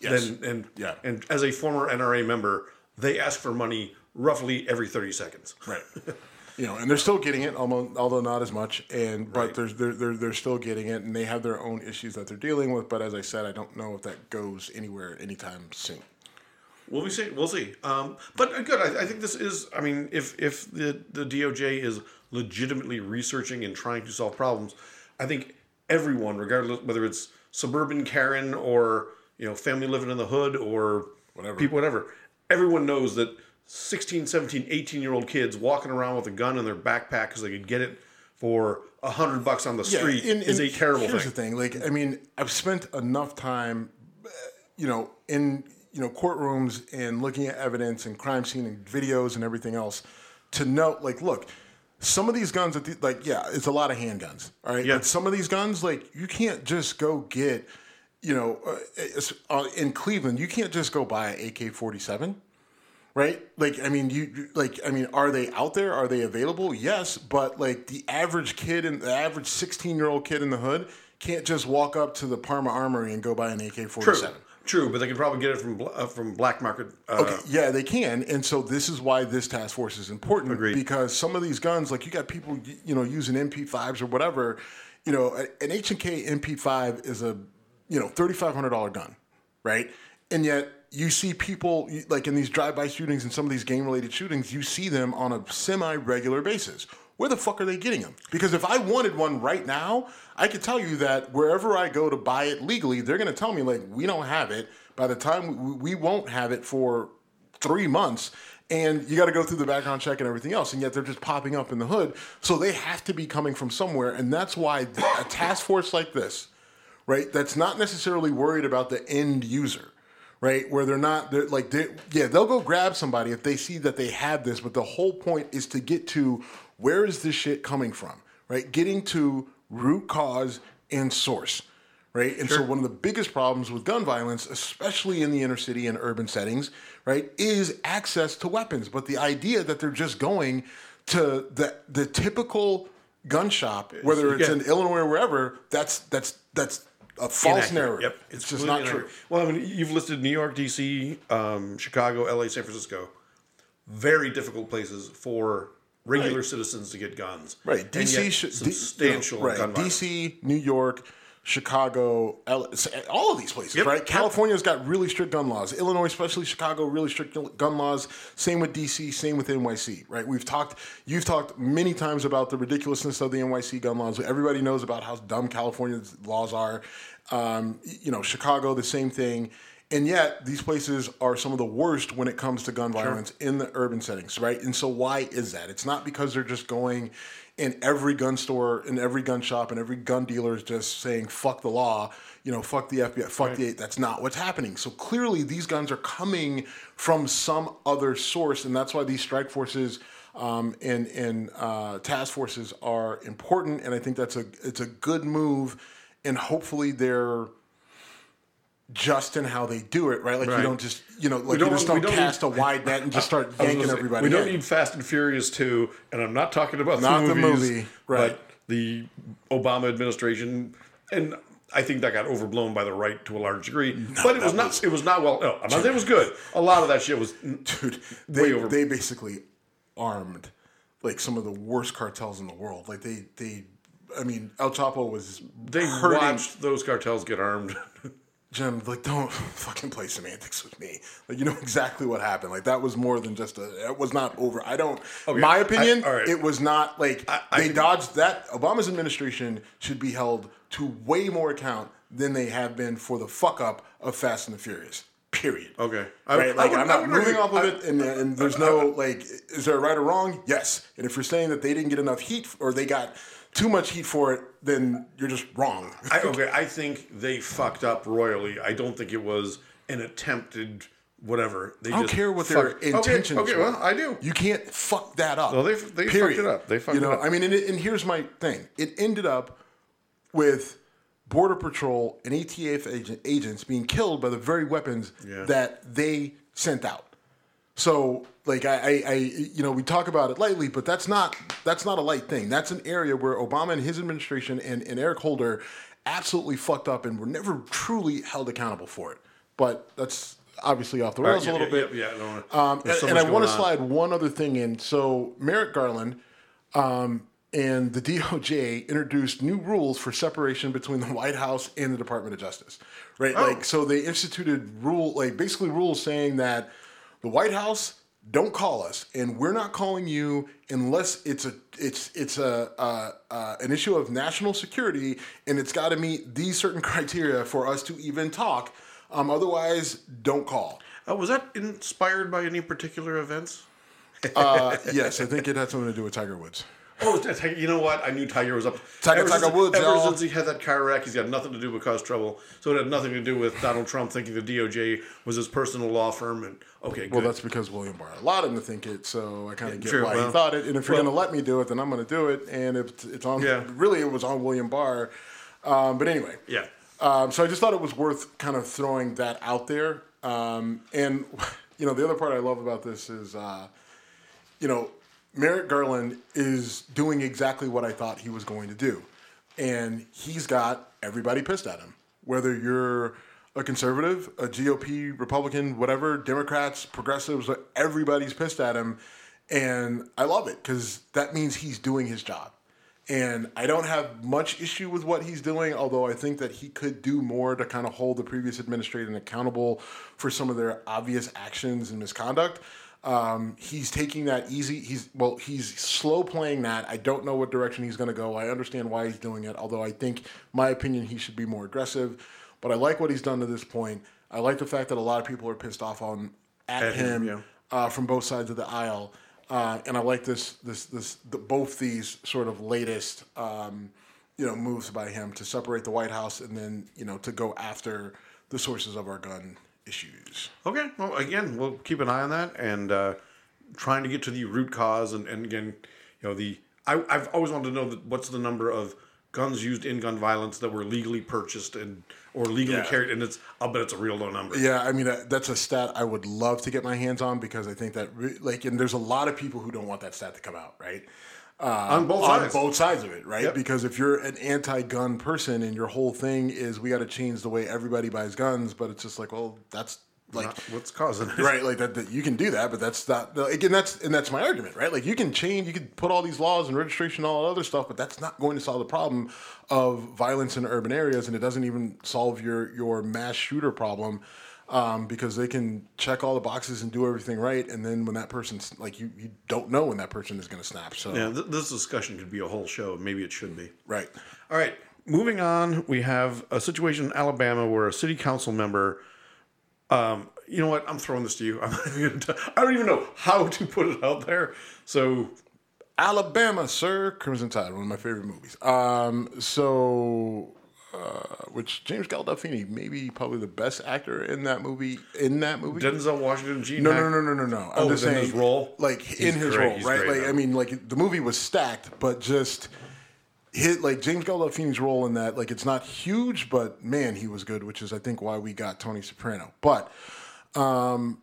Yes. then and Yeah. and as a former NRA member, they ask for money roughly every thirty seconds. Right. [laughs] you know, and they're still getting it, although not as much. And but Right. there's they're, they're they're still getting it, and they have their own issues that they're dealing with. But as I said, I don't know if that goes anywhere anytime soon. We'll be see. We'll see. Um, but uh, good. I, I think this is. I mean, if if the the DOJ is legitimately researching and trying to solve problems, I think everyone, regardless whether it's suburban Karen or you know family living in the hood or Whatever. people, whatever, everyone knows that 16, 17, 18 year old kids walking around with a gun in their backpack because they could get it for a hundred bucks on the street and- is a and terrible here's thing. the thing. Like, I mean, I've spent enough time, uh, you know, in you know courtrooms and looking at evidence and crime scene and videos and everything else to know, like, look. Some of these guns, at the, like, yeah, it's a lot of handguns. All right, Yeah. but some of these guns, like, you can't just go get, you know, uh, uh, in Cleveland, you can't just go buy an AK forty seven right? Like, I mean, you like, I mean, are they out there? Are they available? Yes, but like the average kid and the average sixteen-year-old kid in the hood can't just walk up to the Parma Armory and go buy an AK 47. true, but they could probably get it from uh, from black market. Uh, Okay, yeah, they can, and so this is why this task force is important Agreed. because some of these guns, like you got people, you know, using MP5s or whatever. You know, an H and K MP5 is a, you know, thirty-five hundred dollar gun, right? And yet you see people like in these drive-by shootings and some of these game-related shootings, you see them on a semi-regular basis. Where the fuck are they getting them? Because if I wanted one right now, I could tell you that wherever I go to buy it legally, they're going to tell me like we don't have it. By the time we, we won't have it for three months, and you got to go through the background check and everything else, and yet they're just popping up in the hood. So they have to be coming from somewhere, and that's why a task force like this, right? That's not necessarily worried about the end user, right? Where they're not they're like they're, yeah they'll go grab somebody if they see that they have this, but the whole point is to get to where is this shit coming from, right? Getting to root cause and source. Right. And so one of the biggest problems with gun violence, especially in the inner city and urban settings, right, is access to weapons. But the idea that they're just going to the the typical gun shop, whether it's Yeah. in Illinois or wherever, that's that's that's a false inaccurate. narrative. Yep, It's, just completely not true. inaccurate. Well, I mean, you've listed New York, D.C., um, Chicago, L.A., San Francisco. Very difficult places for regular citizens to get guns. Right. DC should substantial D, right. gun violence. DC, New York, Chicago, L- all of these places, Yep, right? yep. California's got really strict gun laws. Illinois, especially Chicago, really strict gun laws. Same with DC, same with NYC, right? We've talked, you've talked many times about the ridiculousness of the NYC gun laws. Everybody knows about how dumb California's laws are. Um, you know, Chicago, the same thing. And yet, these places are some of the worst when it comes to gun violence in the urban settings, right? And so, why is that? It's not because they're just going in every gun store, in every gun shop, and every gun dealer is just saying "fuck the law," you know, "fuck the FBI," "fuck the." That's not what's happening. So clearly, these guns are coming from some other source, and that's why these strike forces. Um, and and uh, task forces are important, and I think that's a it's a good move, and hopefully they're just in how they do it, right? Like you don't just you know like you don't- just don't, don't cast need- a wide net and just [laughs] start yanking say, everybody. We don't in. need Fast and Furious 2, and I'm not talking about Not the the movie, right. but the Obama administration, and I think that got overblown by the right to a large degree. but it was not. it was not well. No, I'm not saying it was good. A lot of that shit was dude. They over. they basically armed like some of the worst cartels in the world. Like they they, I mean, El Chapo was they hurting. watched those cartels get armed. [laughs] Jim, like, don't [laughs] fucking play semantics with me. Like, you know exactly what happened. Like, that was more than just a. It was not over. I don't. my opinion, I- right. it was not like I they can- dodged that. Obama's administration should be held to way more account than they have been for the fuck up of Fast and the Furious. Period. Okay. I- right. I Like, I'm not moving off of I- it, and, and there's no like, is there a right or wrong? Yes. And if you're saying that they didn't get enough heat or they got too much heat for it, then you're just wrong. [laughs] I, okay, I think they fucked up royally. I don't think it was an attempted whatever. They I don't care what their intentions Okay, okay well, I do. You can't fuck that up. Well, they- they fucked it up. They fucked you know, it up. I mean, and, it, and here's my thing. It ended up with Border Patrol and ATF agent, agents being killed by the very weapons Yeah. that they sent out. So, like, I, I, I, you know, we talk about it lightly, but that's not that's not a light thing. That's an area where Obama and his administration and, and Eric Holder absolutely fucked up and were never truly held accountable for it. But that's obviously off the rails yeah, a little yeah, bit. yeah, yeah, no, Um, and so and I want to slide one other thing in. So Merrick Garland um, and the [laughs] DOJ introduced new rules for separation between the White House and the Department of Justice. Right? Oh. Like so they instituted rule like basically rules saying that the White House don't call us and we're not calling you unless it's a it's it's a uh, uh, an issue of national security and it's got to meet these certain [laughs] criteria for us to even talk um, otherwise don't call Uh, was that inspired by any particular events? Uh, yes, I think it had something to do with Tiger Woods. Oh, Tiger- you know what? I knew Tiger was up. Tiger- ever Tiger since, Woods, Ever y'all. since he had that car wreck, he's got nothing to do but cause trouble. So it had nothing to do with Donald Trump thinking the DOJ was his personal law firm. And okay, good. Well, that's because William Barr allowed him to think it, so I kind of get Sure, why well, he thought it. And if you're well- going to let me do it, then I'm going to do it. And if it's on, Yeah. really, it was on William Barr. Um, but anyway, yeah. Um, so I just thought it was worth kind of throwing that out there. Um, and you know, the other part I love about this is, uh, you know, Merrick Garland is doing exactly what I thought he was going to do, and he's got everybody pissed at him. Whether you're a conservative, a GOP, Republican, whatever, Democrats, progressives, everybody's pissed at him, and I love it because that means he's doing his job. And I don't have much issue with what he's doing, although I think that he could do more to kind of hold the previous administration accountable for some of their obvious actions and misconduct. Um, he's taking that easy. He's well, he's slow playing that. I don't know what direction he's going to go. I understand why he's doing it, although I think, my opinion, he should be more aggressive. But I like what he's done to this point. I like the fact that a lot of people are pissed off on at, At him, him, yeah. uh, from both sides of the aisle. Uh, and I like this, this, this, the, both these sort of latest, um, you know, moves by him to separate the White House and then, you know, to go after the sources of our gun issues. Okay. Well, again, we'll keep an eye on that and uh, trying to get to the root cause. And, and again, you know, the I, I've always wanted to know that what's the number of guns used in gun violence that were legally purchased and or legally Yeah. carried, and it's I'll bet it's a real low number. Yeah, I mean that's a stat I would love to get my hands on because I think that like and there's a lot of people who don't want that stat to come out, right? Uh, on both on sides. both sides of it, right? Yep. Because if you're an anti-gun person and your whole thing is we got to change the way everybody buys guns, but it's just like, well, that's like Not what's causing it? right like that, that you can do that but that's not again that's and that's my argument right like you can change you can put all these laws and registration and all that other stuff but that's not going to solve the problem of violence in urban areas and it doesn't even solve your your mass shooter problem um, because they can check all the boxes and do everything right and then when that person's like you you don't know when that person is going to snap so Yeah, th- this discussion could be a whole show. Maybe it should be. right All right, moving on. We have a situation in Alabama where a city council member. Um, you know what? I'm throwing this to you. [laughs] I'm not even t- I don't even know how to put it out there. So Alabama, sir. Crimson Tide, one of my favorite movies. Um, so, uh, which James Gandolfini, maybe probably the best actor in that movie. In that movie, Denzel Washington, Gene. no, no, no, no, no, no. I'm Oh, just in saying his role? like He's in his great. role, He's right? Like, in I mean, like the movie was stacked, but just hit like James Gandolfini's role in that, like it's not huge, but man, he was good, which is I think why we got Tony Soprano. But um,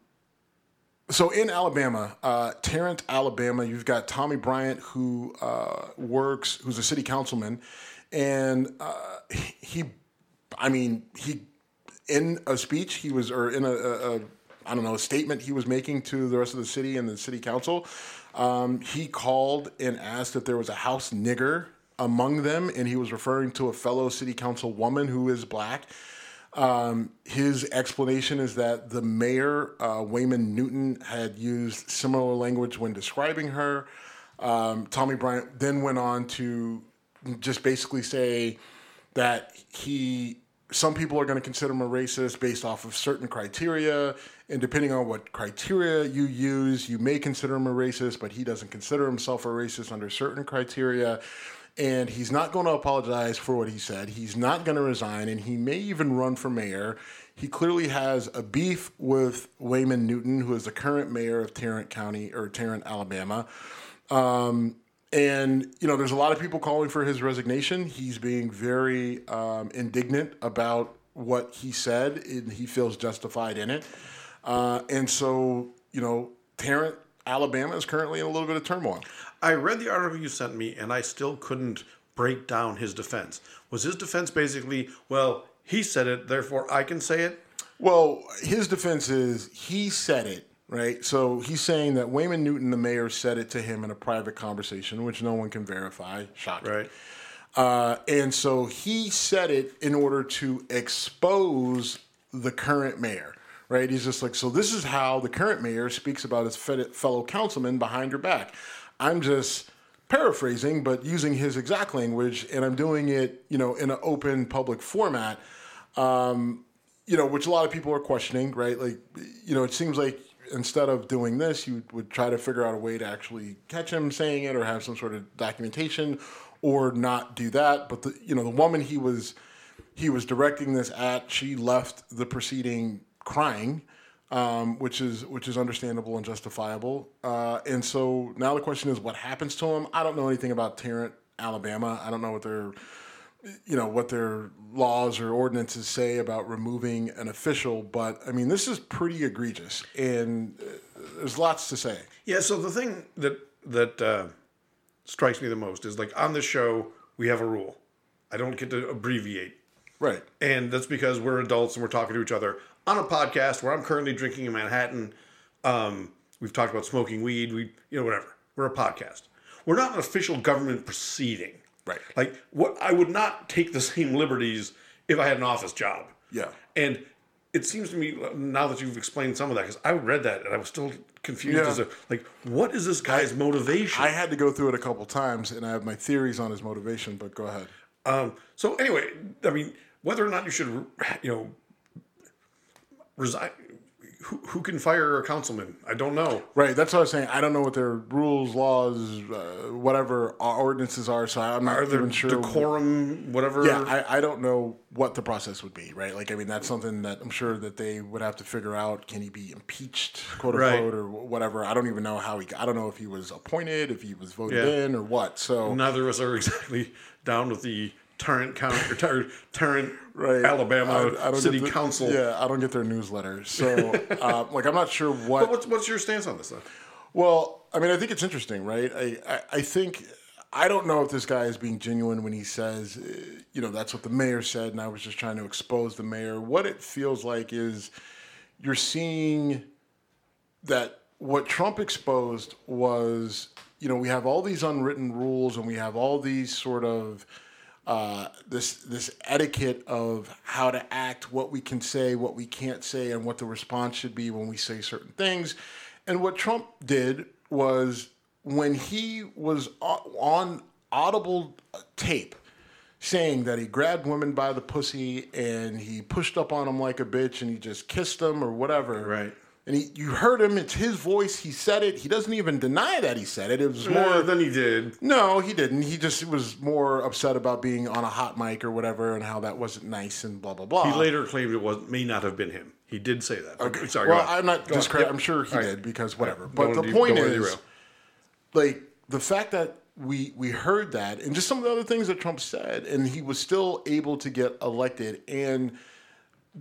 so in Alabama, uh, Tarrant, Alabama, you've got Tommy Bryant who uh, works, who's a city councilman, and uh, he, I mean, he, in a speech he was, or in a, a, a, I don't know, a statement he was making to the rest of the city and the city council, um, he called and asked if there was a house nigger among them, and he was referring to a fellow city council woman who is black. Um, his explanation is that the mayor, uh, Wayman Newton, had used similar language when describing her. Um, Tommy Bryant then went on to just basically say that he, some people are going to consider him a racist based off of certain criteria, and depending on what criteria you use, you may consider him a racist, but he doesn't consider himself a racist under certain criteria and he's not going to apologize for what he said. He's not going to resign, and he may even run for mayor. He clearly has a beef with Wayman Newton, who is the current mayor of Tarrant County or Tarrant, Alabama. Um, and you know, there's a lot of people calling for his resignation. He's being very um, indignant about what he said, and he feels justified in it. Uh, and so, you know, Tarrant, Alabama, is currently in a little bit of turmoil. I read the article you sent me, and I still couldn't break down his defense. Was his defense basically, well, he said it, therefore I can say it? Well, his defense is he said it, right? So he's saying that Wayman Newton, the mayor, said it to him in a private conversation, which no one can verify. Shocking. Right. Uh, and so he said it in order to expose the current mayor, right? He's just like, so this is how the current mayor speaks about his fellow councilman behind your back. I'm just paraphrasing, but using his exact language, and I'm doing it, you know, in an open public format. Um, you know, which a lot of people are questioning, right? Like, you know, it seems like instead of doing this, you would try to figure out a way to actually catch him saying it or have some sort of documentation or not do that. But the, you know, the woman he was, he was directing this at, she left the proceeding crying, um, which is, which is understandable and justifiable. Uh, and so now the question is what happens to him? I don't know anything about Tarrant, Alabama. I don't know what their, you know what their laws or ordinances say about removing an official, but I mean this is pretty egregious, and uh, there's lots to say. Yeah, so the thing that that uh, strikes me the most is like on the show we have a rule. I don't get to abbreviate, Right. and that's because we're adults and we're talking to each other on a podcast where I'm currently drinking in Manhattan. Um, we've talked about smoking weed. We, you know, whatever. We're a podcast. We're not an official government proceeding. Right. Like what I would not take the same liberties if I had an office job. Yeah. And it seems to me now that you've explained some of that, because I read that and I was still confused Yeah. as to like, what is this guy's motivation? I had to go through it a couple times, and I have my theories on his motivation. But go ahead. Um, so anyway, I mean, whether or not you should, you know, resign. Who, who can fire a councilman? I don't know. Right. That's what I was saying. I don't know what their rules, laws, uh, whatever our ordinances are, so I'm not Are even sure. decorum, whatever? Yeah, I, I don't know what the process would be, right? Like, I mean, that's something that I'm sure that they would have to figure out. Can he be impeached, quote Right. unquote, or whatever? I don't even know how he. I don't know if he was appointed, if he was voted Yeah. in, or what. So, Neither of us are [laughs] exactly down with the Tarrant County or Tar- Tarrant, right, Alabama I- I don't City the- Council. Yeah, I don't get their newsletter, so uh, [laughs] like, I'm not sure what. But what's what's your stance on this? though? Well, I mean, I think it's interesting, right? I, I, I think I don't know if this guy is being genuine when he says, uh, you know, that's what the mayor said, and I was just trying to expose the mayor. What it feels like is you're seeing that what Trump exposed was, you know, we have all these unwritten rules and we have all these sort of uh, this this etiquette of how to act, what we can say, what we can't say, and what the response should be when we say certain things. And what Trump did was when he was on audible tape saying that he grabbed women by the pussy and he pushed up on them like a bitch and he just kissed them or whatever. Right. And he, you heard him. It's his voice. He said it. He doesn't even deny that he said it. It was eh, more More than he did. no, he didn't. He just was more upset about being on a hot mic or whatever, and how that wasn't nice and blah blah blah. He later claimed it was may not have been him. He did say that. Okay. Sorry. well. I'm not discrediting. Yep. I'm sure he right. did because whatever. Don't But the point is, like the fact that we we heard that, and just some of the other things that Trump said, and he was still able to get elected and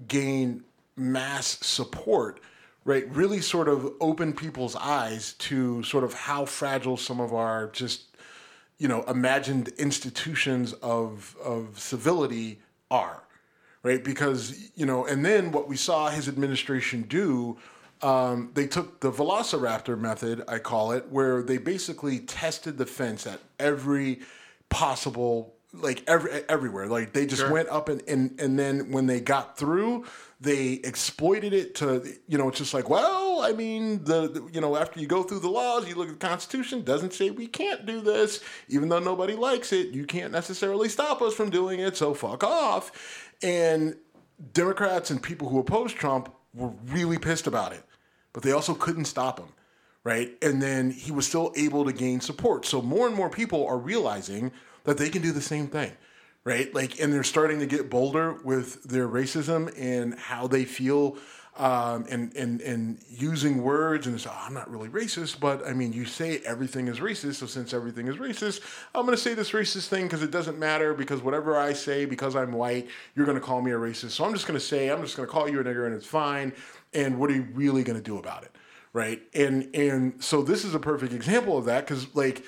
gain mass support. Right, really sort of opened people's eyes to sort of how fragile some of our just you know imagined institutions of of civility are right? Because you know and then what we saw his administration do um, they took the velociraptor method i call it where they basically tested the fence at every possible like every everywhere. Like they just went up and, and and then when they got through they exploited it to you know it's just like well i mean the, the- you know after you go through the laws you look at the constitution doesn't say we can't do this even though nobody likes it you can't necessarily stop us from doing it so fuck off and democrats and people who oppose trump were really pissed about it but they also couldn't stop him right? And then he was still able to gain support. So more and more people are realizing that they can do the same thing, right? Like, and they're starting to get bolder with their racism and how they feel. Um, and, and, and using words and it's, oh, I'm not really racist, but I mean, you say everything is racist. So since everything is racist, I'm going to say this racist thing because it doesn't matter because whatever I say, because I'm white, you're going to call me a racist. So I'm just going to say, I'm just going to call you a nigger and it's fine. And what are you really going to do about it? right? And and so this is a perfect example of that because like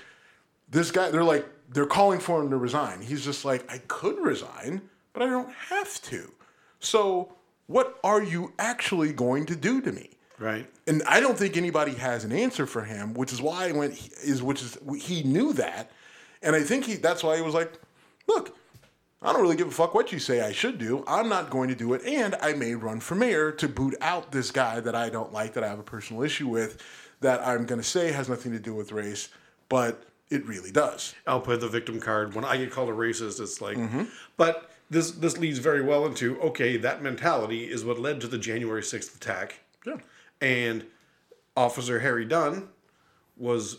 this guy, they're like they're calling for him to resign. He's just like, I could resign, but I don't have to. So what are you actually going to do to me? Right. And I don't think anybody has an answer for him, which is why I went is which is he knew that, and I think he that's why he was like, look. I don't really give a fuck what you say I should do. I'm not going to do it. And I may run for mayor to boot out this guy that I don't like, that I have a personal issue with, that I'm going to say has nothing to do with race, but it really does. I'll play the victim card. When I get called a racist, it's like, Mm-hmm. but this this leads very well into okay, that mentality is what led to the January sixth attack. Yeah. And Officer Harry Dunn was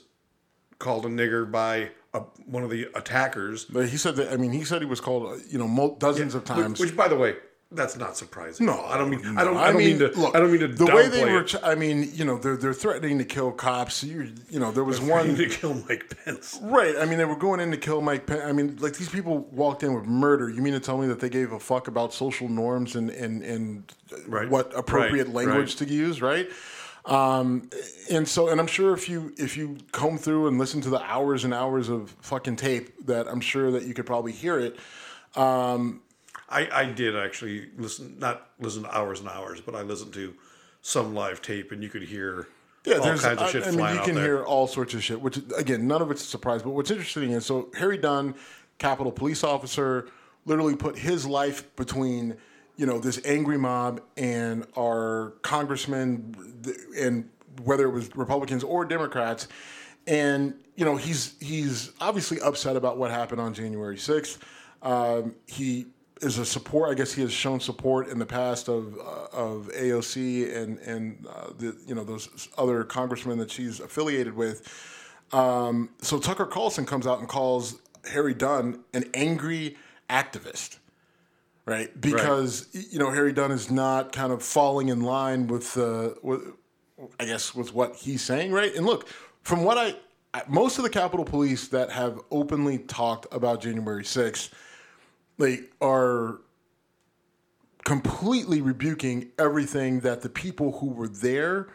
called a nigger by a, one of the attackers. But he said that, I mean, he said he was called, you know, dozens of Which, times. which, by the way, that's not surprising. No, I don't mean. no. I don't. I don't mean to. look, I don't mean to. The way they were, ch- I mean, you know, they're they're threatening to kill cops. You, you know, there was Wanting one to kill Mike Pence. Right. I mean, they were going in to kill Mike Pence. I mean, like these people walked in with murder. You mean to tell me that they gave a fuck about social norms and and and Right. what appropriate Right. language Right. to use, right? Um, and so, and I'm sure if you if you comb through and listen to the hours and hours of fucking tape, that I'm sure that you could probably hear it. I, I did actually listen, not listen to hours and hours, but I listened to some live tape, and you could hear Yeah, all there's. kinds of I, shit I mean, you can hear all sorts of shit. Which again, none of it's a surprise. But what's interesting is so Harry Dunn, Capitol Police officer, literally put his life between you know this angry mob and our congressman, and whether it was Republicans or Democrats, and you know he's he's obviously upset about what happened on January sixth. Um, he is a support. I guess he has shown support in the past of uh, of AOC and and uh, the you know those other congressmen that she's affiliated with. Um, so Tucker Carlson comes out and calls Harry Dunn an angry activist, right? Because y you know Harry Dunn is not kind of falling in line with uh, with I guess with what he's saying, right? And look, from what I I- most of the Capitol Police that have openly talked about January 6th, like are completely rebuking everything that the people who were there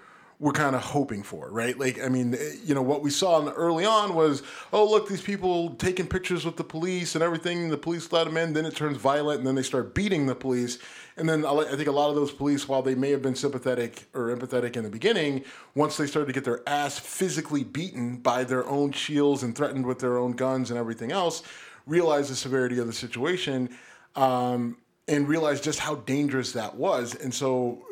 we're kind of hoping for, right? Like, I mean, you know, what we saw early on was, oh, look, these people taking pictures with the police and everything. The police let them in. Then it turns violent, and then they start beating the police. And then I think a lot of those police, while they may have been sympathetic or empathetic in the beginning, once they started to get their ass physically beaten by their own shields and threatened with their own guns and everything else, realized the severity of the situation. Um, and realize just how dangerous that was. And so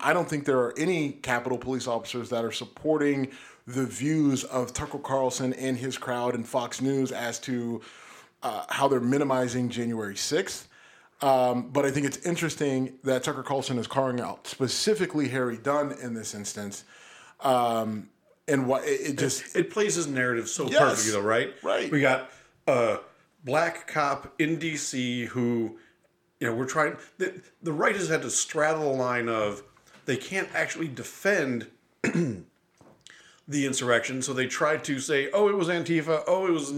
I don't think there are any Capitol police officers that are supporting the views of Tucker Carlson and his crowd and Fox News as to uh, how they're minimizing January 6th. Um, but I think it's interesting that Tucker Carlson is calling out specifically Harry Dunn in this instance. Um, and what it, it just it, it, plays his narrative so yes, perfectly, though, right? Right. We got a black cop in D.C. who you know, we're trying. The, the right has had to straddle the line of they can't actually defend [clears throat] the insurrection, so they try to say, "Oh, it was Antifa. Oh, it was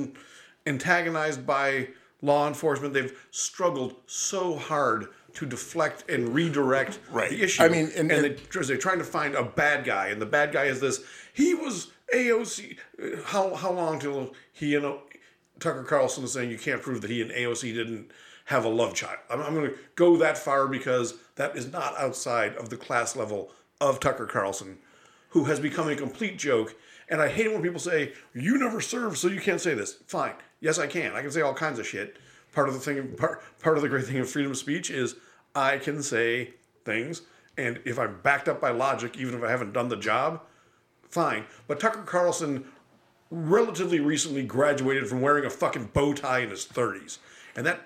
antagonized by law enforcement." They've struggled so hard to deflect and redirect right. the issue. I mean, and, and, and they, they're trying to find a bad guy, and the bad guy is this. He was AOC. Uh, how how long till he and Tucker Carlson is saying you can't prove that he and AOC didn't have a love child. I'm, I'm going to go that far because that is not outside of the class level of Tucker Carlson, who has become a complete joke. And I hate it when people say, You never served, so you can't say this. Fine. Yes, I can. I can say all kinds of shit. Part of the thing, part, part of the great thing of freedom of speech is I can say things. And if I'm backed up by logic, even if I haven't done the job, fine. But Tucker Carlson relatively recently graduated from wearing a fucking bow tie in his 30s. And that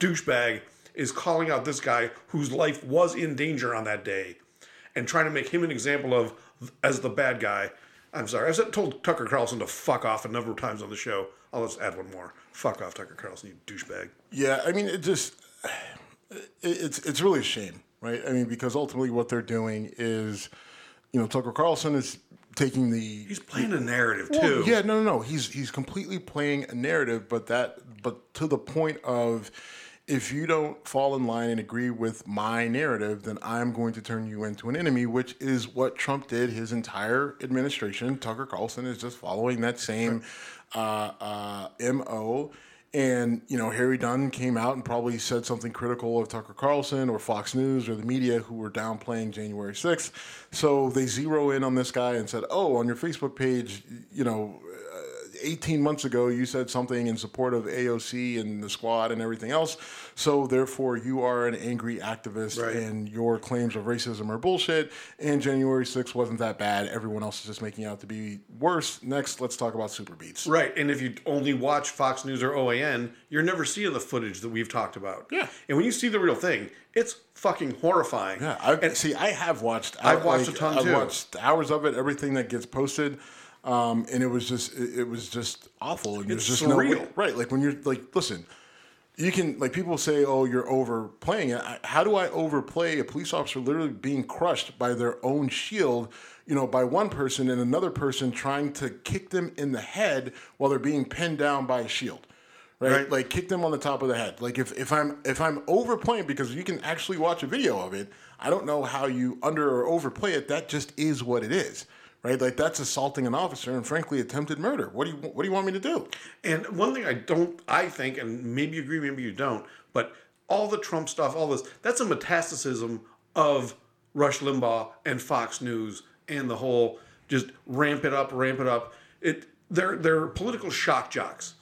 douchebag is calling out this guy whose life was in danger on that day and trying to make him an example of as the bad guy. I'm sorry, I've told Tucker Carlson to fuck off a number of times on the show. I'll just add one more. Fuck off, Tucker Carlson, you douchebag. Yeah, I mean, it just it's it's really a shame, right? I mean, because ultimately what they're doing is, you know, Tucker Carlson is taking the he's playing a narrative well, too. Yeah, no, no, no. He's he's completely playing a narrative, but that but to the point of if you don't fall in line and agree with my narrative, then I'm going to turn you into an enemy, which is what Trump did his entire administration. Tucker Carlson is just following that same uh, uh, MO. And, you know, Harry Dunn came out and probably said something critical of Tucker Carlson or Fox News or the media who were downplaying January 6th. So they zero in on this guy and said, oh, on your Facebook page, you know, 18 months ago you said something in support of AOC and the squad and everything else. So therefore you are an angry activist right. and your claims of racism are bullshit. And January 6th wasn't that bad. Everyone else is just making out to be worse. Next, let's talk about super beats. Right. And if you only watch Fox News or OAN, you're never seeing the footage that we've talked about. Yeah. And when you see the real thing, it's fucking horrifying. Yeah. i and see, I have watched. I've watched like, a ton I've too. I've watched hours of it, everything that gets posted. Um, and it was just it, it was just awful. And it's there's just surreal. no right. Like when you're like, listen, you can like people say, oh, you're overplaying it. How do I overplay a police officer literally being crushed by their own shield? You know, by one person and another person trying to kick them in the head while they're being pinned down by a shield. Right? right? Like kick them on the top of the head. Like if, if I'm if I'm overplaying because you can actually watch a video of it, I don't know how you under or overplay it. That just is what it is right? Like that's assaulting an officer and frankly attempted murder. What do you what do you want me to do? And one thing I don't I think and maybe you agree maybe you don't, but all the Trump stuff, all this, that's a metastasis of Rush Limbaugh and Fox News and the whole just ramp it up, ramp it up. It they're they're political shock jocks.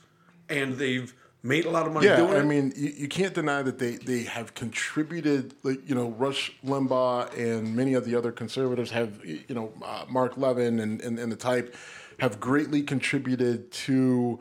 And they've made a lot of money yeah, doing I mean, you, you can't deny that they, they have contributed, like, you know, Rush Limbaugh and many of the other conservatives have, you know, uh, Mark Levin and, and, and the type have greatly contributed to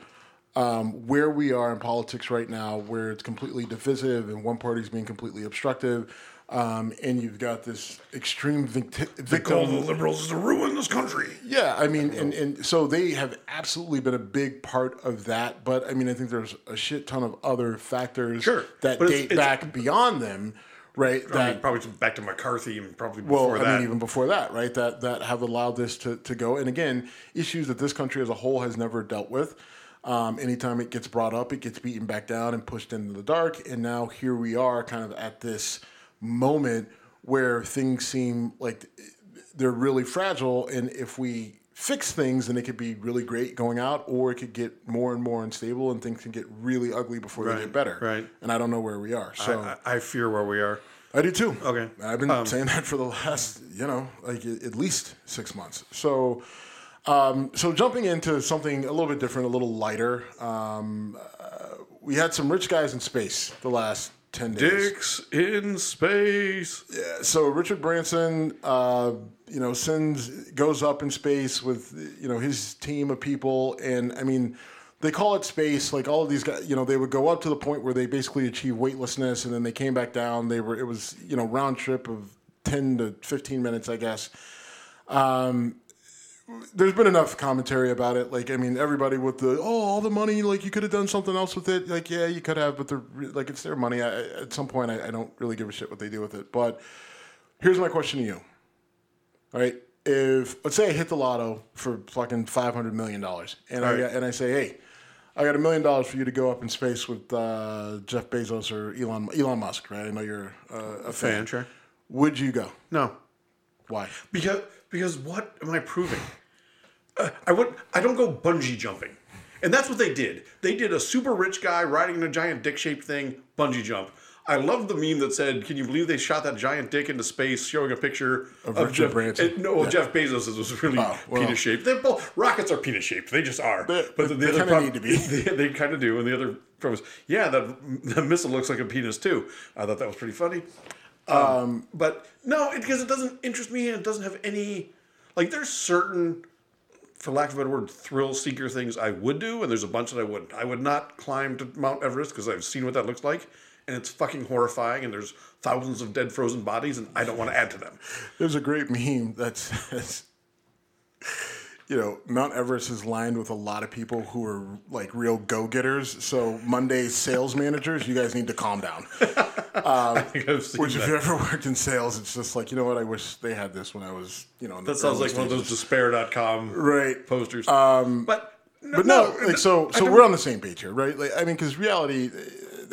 um, where we are in politics right now, where it's completely divisive and one party's being completely obstructive. Um, and you've got this extreme victim. They call the liberals to ruin this country. Yeah, I mean, and, and so they have absolutely been a big part of that. But I mean, I think there's a shit ton of other factors sure. that but date it's, it's, back beyond them, right? I that mean, probably back to McCarthy and probably before well, that. I mean, even before that, right? That that have allowed this to, to go. And again, issues that this country as a whole has never dealt with. Um, anytime it gets brought up, it gets beaten back down and pushed into the dark. And now here we are, kind of at this moment where things seem like they're really fragile, and if we fix things, then it could be really great going out, or it could get more and more unstable, and things can get really ugly before they get better. right. And I don't know where we are. So I, I fear where we are. I do too. Okay. I've been Um, saying that for the last, you know, like at least six months. So, um, so jumping into something a little bit different, a little lighter. Um, uh, we had some rich guys in space the last ten days. Dicks in space. Yeah, so Richard Branson, uh, you know, sends goes up in space with you know his team of people, and I mean. They call it space. Like all of these guys, you know, they would go up to the point where they basically achieve weightlessness, and then they came back down. They were, it was, you know, round trip of ten to fifteen minutes, I guess. Um, there's been enough commentary about it. Like, I mean, everybody with the oh, all the money, like you could have done something else with it. Like, yeah, you could have, but they're like it's their money. I, at some point, I, I don't really give a shit what they do with it. But here's my question to you. All right, if let's say I hit the lotto for fucking five hundred million dollars, and I Right. and I say, hey, I got a million dollars for you to go up in space with uh, Jeff Bezos or Elon Elon Musk, right? I know you're uh, a fan. Fan, sure. Would you go? No. Why? Because because what am I proving? Uh, I would I don't go bungee jumping, and that's what they did. They did a super rich guy riding in a giant dick shaped thing bungee jump. I love the meme that said, "Can you believe they shot that giant dick into space?" Showing a picture Of of, Richard Jeff Branson. and- no, well, Yeah. Jeff Bezos was really Oh, well. penis shaped. They're both rockets are penis shaped. They just are. They- but the, they the other kinda need to be. [laughs] They, they kind of do. And the other premise, yeah, that the missile looks like a penis too. I thought that was pretty funny. Um, but no, it, because it doesn't interest me and it doesn't have any. Like, there's certain, for lack of a better word, thrill seeker things I would do, and there's a bunch that I wouldn't. I would not climb to Mount Everest because I've seen what that looks like, and it's fucking horrifying, and there's thousands of dead frozen bodies, and I don't want to add to them. There's a great meme that says, you know, Mount Everest is lined with a lot of people who are like real go getters. So, Monday sales managers, you guys need to calm down. [laughs] I think I've seen Which, if you ever worked in sales, it's just like, you know what? I wish they had this when I was, you know, That sounds like one of those stages. despair.com Right. posters. Um, but But no, like so, so we're on the same page here, right? Like, I mean, because reality,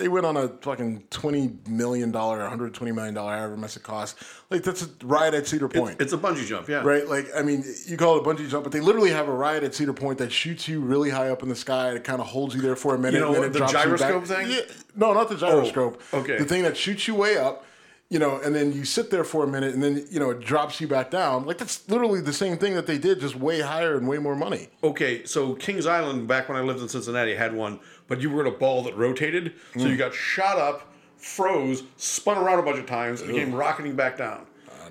they went on a fucking twenty million dollar, hundred twenty million dollar, however much it costs. Like that's a ride at Cedar Point. It's a bungee jump, yeah. right? Like, I mean, you call it a bungee jump, but they literally have a ride at Cedar Point that shoots you really high up in the sky. and It kind of holds you there for a minute. know and then the you gyroscope back. thing? Oh, Yeah, no, not the oh, gyroscope. okay. The thing that shoots you way up, you know, and then you sit there for a minute, and then you know it drops you back down. Like that's literally the same thing that they did, just way higher and way more money. Okay, so Kings Island, back when I lived in Cincinnati, had one, but you were in a ball that rotated, so you got shot up, froze, spun around a bunch of times, and came rocketing back down.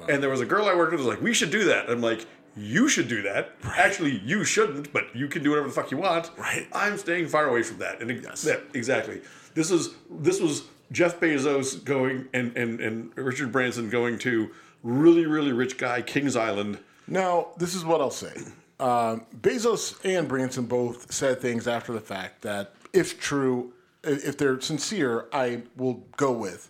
And there was a girl I worked with who was like, "We should do that." I'm like, "You should do that." Actually, you shouldn't, but you can do whatever the fuck you want. Right. I'm staying far away from that. And ex- yeah, exactly. This is this was Jeff Bezos going and, and and Richard Branson going to really really rich guy Kings Island. Now, this is what I'll say. Um, Bezos and Branson both said things after the fact that, if true, if they're sincere, I will go with.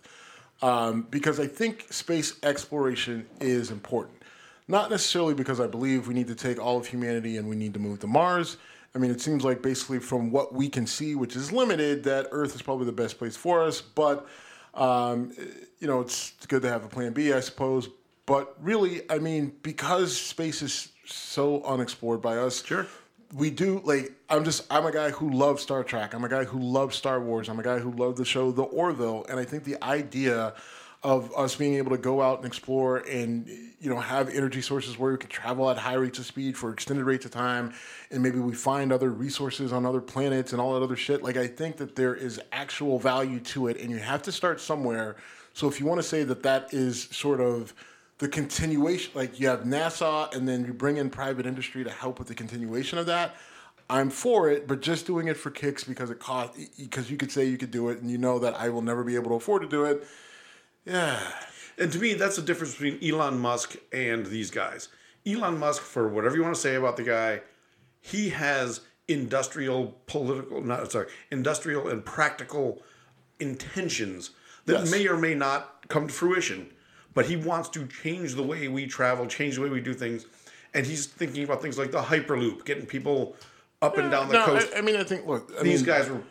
Um, because I think space exploration is important. Not necessarily because I believe we need to take all of humanity and we need to move to Mars. I mean, it seems like basically from what we can see, which is limited, that Earth is probably the best place for us. But, um, you know, it's good to have a plan B, I suppose. But really, I mean, because space is so unexplored by us, Sure. We do like I'm just I'm a guy who loves Star Trek. I'm a guy who loves Star Wars. I'm a guy who loved the show The Orville, and I think the idea of us being able to go out and explore and you know have energy sources where we can travel at high rates of speed for extended rates of time and maybe we find other resources on other planets and all that other shit like i think that there is actual value to it and you have to start somewhere so if you want to say that that is sort of the continuation like you have nasa and then you bring in private industry to help with the continuation of that i'm for it but just doing it for kicks because it cost because you could say you could do it and you know that i will never be able to afford to do it yeah And to me, that's the difference between Elon Musk and these guys. Elon Musk, for whatever you want to say about the guy, he has industrial, political, not sorry, industrial and practical intentions that Yes. may or may not come to fruition. But he wants to change the way we travel, change the way we do things, and he's thinking about things like the Hyperloop, getting people up and down the no, coast. I, I mean, I think look, I these mean, guys were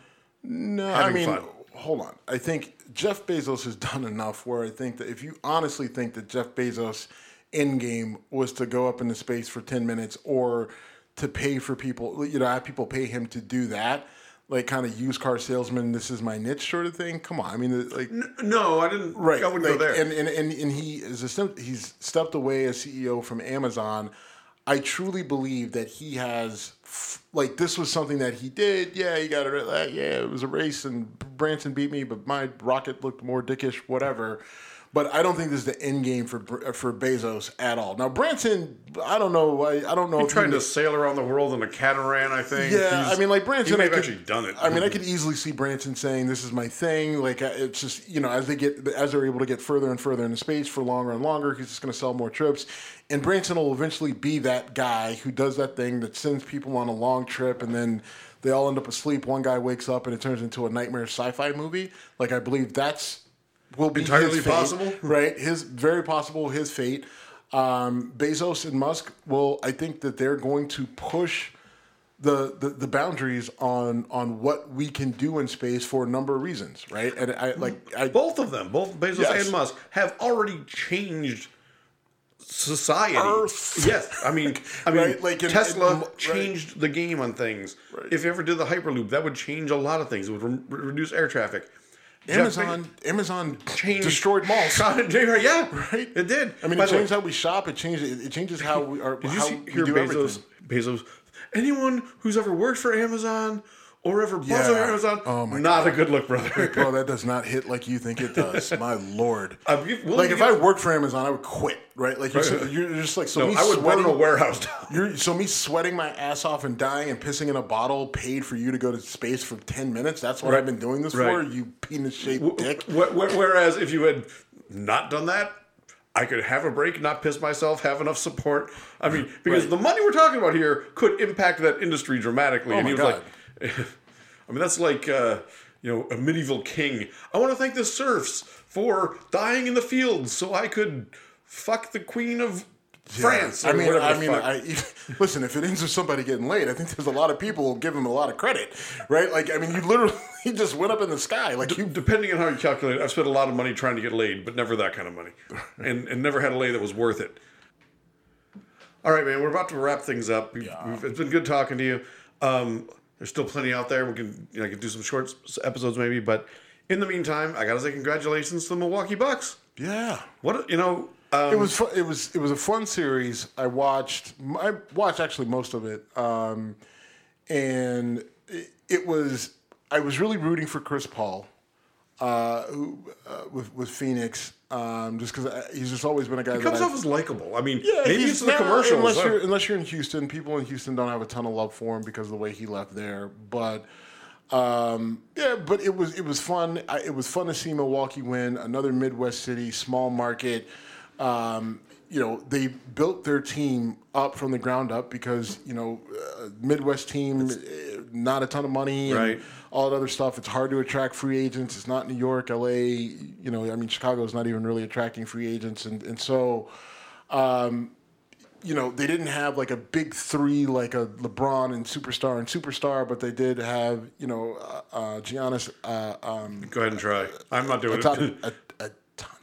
No, I mean, fun. hold on. I think Jeff Bezos has done enough where I think that if you honestly think that Jeff Bezos end game was to go up into space for 10 minutes or to pay for people, you know, have people pay him to do that. Like kind of used car salesman, this is my niche sort of thing. Come on, I mean, like No, I didn't. right I wouldn't like, go there. And, and and and he is a he's stepped away as CEO from Amazon. I truly believe that he has like this was something that he did. Yeah, he got it. Yeah, it was a race, and Branson beat me, but my rocket looked more dickish. Whatever. But I don't think this is the end game for for Bezos at all. Now Branson, I don't know. I, I don't know. if trying he to sail around the world in a catamaran, I think. yeah, He's- I mean, like he Branson, may I have could- actually done it. I mean, I could easily see Branson saying, "This is my thing." Like uh, it's just you know, as they get as they're able to get further and further into space for longer and longer, he's just going to sell more trips. And Branson will eventually be that guy who does that thing that sends people on a long trip, and then they all end up asleep. One guy wakes up, and it turns into a nightmare sci-fi movie. Like I believe that's will be Entirely fate, possible. [laughs] right? His very possible his fate. Um, Bezos and Musk will. I think that they're going to push the, the the boundaries on on what we can do in space for a number of reasons, right? And I like I both of them, both Bezos Yes. and Musk, have already changed society. Earth. Yes, I mean, [laughs] I mean, Right, like Tesla in- right. changed the game on things. Right. If you ever did the Hyperloop, that would change a lot of things. It would re- reduce air traffic. Amazon Amazon changed destroyed malls. [laughs] Yeah, [laughs] Right? It did. I mean, By it the way, changed how we shop. It changed. It, changes how we are. Did you how see, we hear do Bezos? everything. Bezos. Anyone who's ever worked for Amazon or ever bought Yeah. on Amazon, Oh my not a good look, brother. Bro, that does not hit like you think it does. [laughs] My lord. Uh, Be willing like if I worked for Amazon, I would quit. Right? Like you're, Right. you're just like so. no, I would sweating, a warehouse down. You're, so me sweating my ass off and dying and pissing in a bottle paid for you to go to space for ten minutes. That's what Right. I've been doing this Right. for. You penis shaped dick. Wh- wh- Whereas if you had not done that, I could have a break, not piss myself, have enough support. I mean, because Right. the money we're talking about here could impact that industry dramatically. Oh and my he was God. like, [laughs] I mean, that's like, uh, you know, a medieval king. I want to thank the serfs for dying in the fields so I could fuck the queen of France. I mean, I mean, fuck. I [laughs] listen. If it ends with somebody getting laid, I think there's a lot of people who give him a lot of credit, right? Like, I mean, you literally [laughs] just went up in the sky, like you. Depending on how you calculate it, I've spent a lot of money trying to get laid, but never that kind of money, and and never had a lay that was worth it. All right, man, we're about to wrap things up. We've- it's been good talking to you. Um, there's still plenty out there. We can you know, I can do some short episodes maybe, but in the meantime, I gotta say congratulations to the Milwaukee Bucks. Yeah, What you know? Um, it was it was it was a fun series. I watched I watched actually most of it, um, and it, it was I was really rooting for Chris Paul, uh, who, uh, with with Phoenix, um, just because he's just always been a guy that comes I, off as likable. I mean, Yeah, maybe he's it's the commercials. Unless you're, unless you're in Houston, people in Houston don't have a ton of love for him because of the way he left there. But um, yeah, but it was it was fun. I, it was fun to see Milwaukee win another Midwest city, small market. Um, you know, they built their team up from the ground up because you know, uh, Midwest team, eh, not a ton of money, and Right. all that other stuff. It's hard to attract free agents. It's not New York, LA. You know, I mean, Chicago is not even really attracting free agents, and and so you know, they didn't have like a big three like a LeBron and superstar and superstar, but they did have, you know, uh, uh, Giannis uh, um, Go ahead and try. I'm not doing Ata- it. [laughs]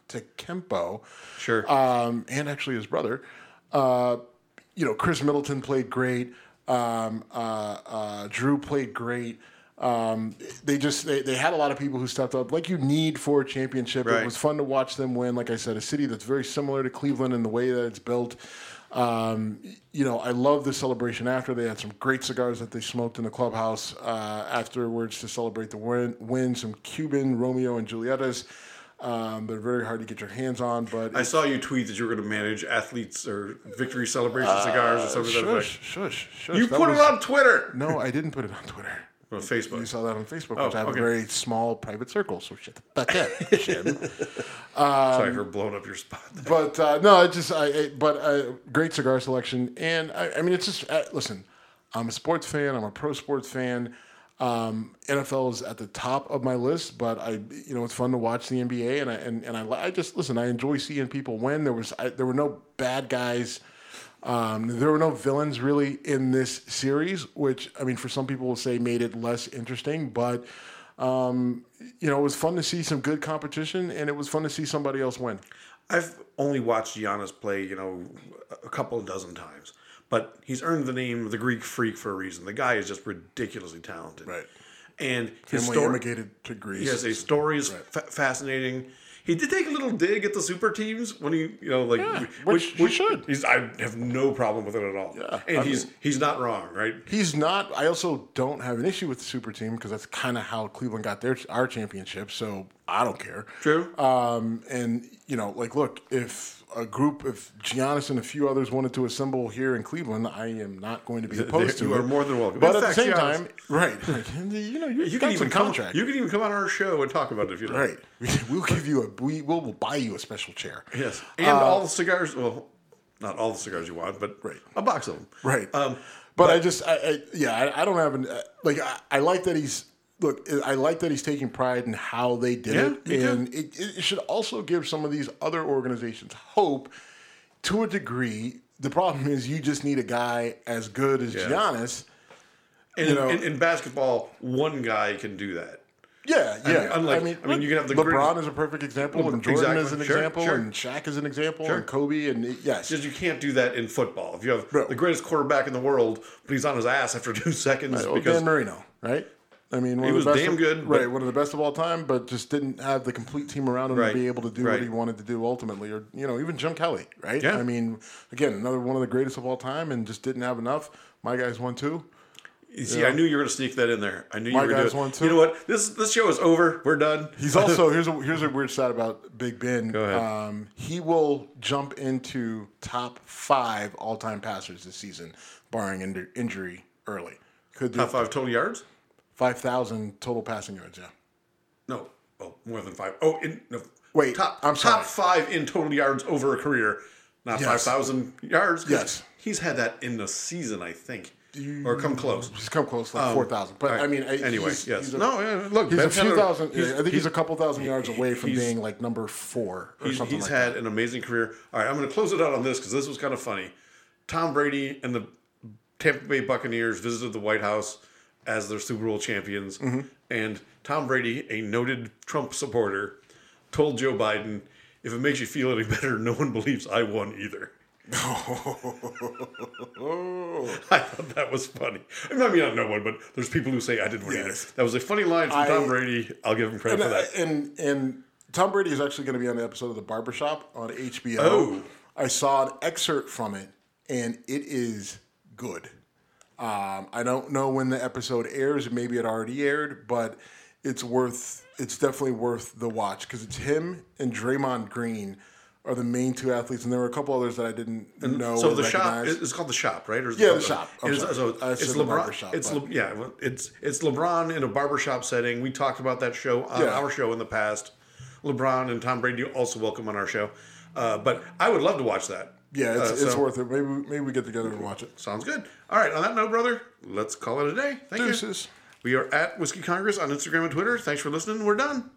Ata- Atakempo, sure. um, and actually his brother. Uh, you know, Khris Middleton played great. Um, uh, uh, Jrue played great. Um, they just they, they had a lot of people who stepped up, like you need for a championship. Right. It was fun to watch them win. Like I said, a city that's very similar to Cleveland in the way that it's built. Um, you know, I love the celebration after. They had some great cigars that they smoked in the clubhouse uh, afterwards to celebrate the win. win. Some Cuban Romeo and Julietas. Um, they're very hard to get your hands on, but I saw you tweet that you were going to manage athletes or victory celebration cigars or something. Uh, shush, shush, shush. You That put was- it on Twitter. No, I didn't put it on Twitter. [laughs] On Facebook. You saw that on Facebook, Oh, which I have okay. a very small private circle. So shut the fuck up, [laughs] Jim. Sorry for blowing up your spot. But uh, no, it just I. It, but uh, great cigar selection, and I, I mean, it's just uh, listen. I'm a sports fan. I'm a pro sports fan. Um, NFL is at the top of my list, but I, you know, it's fun to watch the NBA, and I and, and I, I just listen. I enjoy seeing people win. There was I, there were no bad guys. Um, there were no villains really in this series, which I mean, for some people will say made it less interesting, but um, you know, it was fun to see some good competition, and it was fun to see somebody else win. I've only watched Giannis play, you know, a couple of dozen times, but he's earned the name of the Greek Freak for a reason. The guy is just ridiculously talented, Right. And his Him story, immigrated to Greece. Yes, his story is fa- fascinating. He did take a little dig at the super teams when he, you know, like which he should. He's, I have no problem with it at all. Yeah, and I he's mean- he's not wrong, right? He's not. I also don't have an issue with the super team because that's kind of how Cleveland got their our championship. So I don't care. True. Um, and you know, like, look, if a group, if Giannis and a few others wanted to assemble here in Cleveland, I am not going to be [laughs] opposed to you it. are more than welcome. But at the same Giannis- time, right? [laughs] like, you know, you, You can even come. contract. You can even come on our show and talk about it if you like. right? [laughs] We'll give you a. We will we'll buy you a special chair. Yes, and all the cigars. Well, not all the cigars you want, but Right. a box of them. Right. Um, but, I just, I, I yeah, I, I don't have an uh, like. I, I like that he's look. I like that he's taking pride in how they did Yeah, it, and it, it should also give some of these other organizations hope to a degree. The problem is you just need a guy as good as Yeah. Giannis. and you know- in, in basketball, one guy can do that. Yeah, yeah. mean, unlike- I mean, you can have the LeBron greatest- is a perfect example, and Jordan Exactly. is an Sure, example, sure. and Shaq is an example, Sure. and Kobe, and yes, Because you can't do that in football. If you have Bro. the greatest quarterback in the world, but he's on his ass after two [laughs] seconds Well, because Dan Marino, right? I mean, one He of was the best damn of- good, right? One of the best of all time, but just didn't have the complete team around him Right, to be able to do right. what he wanted to do ultimately, or you know, even Jim Kelly, right? Yeah. I mean, again, another one of the greatest of all time, and just didn't have enough. My guys won too. you see, I knew you were going to sneak that in there. I knew My you were going guys won too. You know what? This this show is over. We're done. He's also [laughs] here's a here's a weird stat about Big Ben. Go ahead. Um, he will jump into top five all time passers this season, barring inju- injury early. Could top five total yards. Five thousand total passing yards. Yeah. No, oh, more than five. Oh, in, no. Wait, top I'm sorry. top five in total yards over a career, not Yes. 5,000 yards. Yes. he's had that in the season, I think, or come close. He's come close, like four thousand. But Um, All right. I mean, I- anyway, he's, yes. he's a, no, yeah, look, He's a Ben's had few thousand. he's- I think he's, he's- a couple thousand yards away from being like number four or He's, something he's like had that. an amazing career. All right, I'm going to close it out on this because this was kind of funny. Tom Brady and the Tampa Bay Buccaneers visited the White House as their Super Bowl champions, Mm-hmm. and Tom Brady, a noted Trump supporter, told Joe Biden, "If it makes you feel any better, no one believes I won either." [laughs] I thought that was funny. I mean, not no one, but there's people who say I didn't win Yes. either. That was a funny line from I- Tom Brady. I'll give him credit And, for that. and and Tom Brady is actually going to be on the episode of The Barbershop on HBO. Oh. I saw an excerpt from it, and it is good. Um, I don't know when the episode airs. Maybe it already aired, but it's worth. It's definitely worth the watch because it's him and Draymond Green are the main two athletes, and there were a couple others that I didn't know. So the shop it's called the shop, right? Or Yeah, the shop. It's, so I it's LeBron. shop, it's Le, yeah, it's it's LeBron in a barbershop setting. We talked about that show on Yeah. our show in the past. LeBron and Tom Brady also welcome on our show, uh, but I would love to watch that. Yeah, it's, Uh, it's so- worth it. Maybe maybe we get together and watch it. Sounds good. All right. On that note, brother, let's call it a day. Thank Deuces. you. We are at Whiskey Congress on Instagram and Twitter. Thanks for listening. We're done.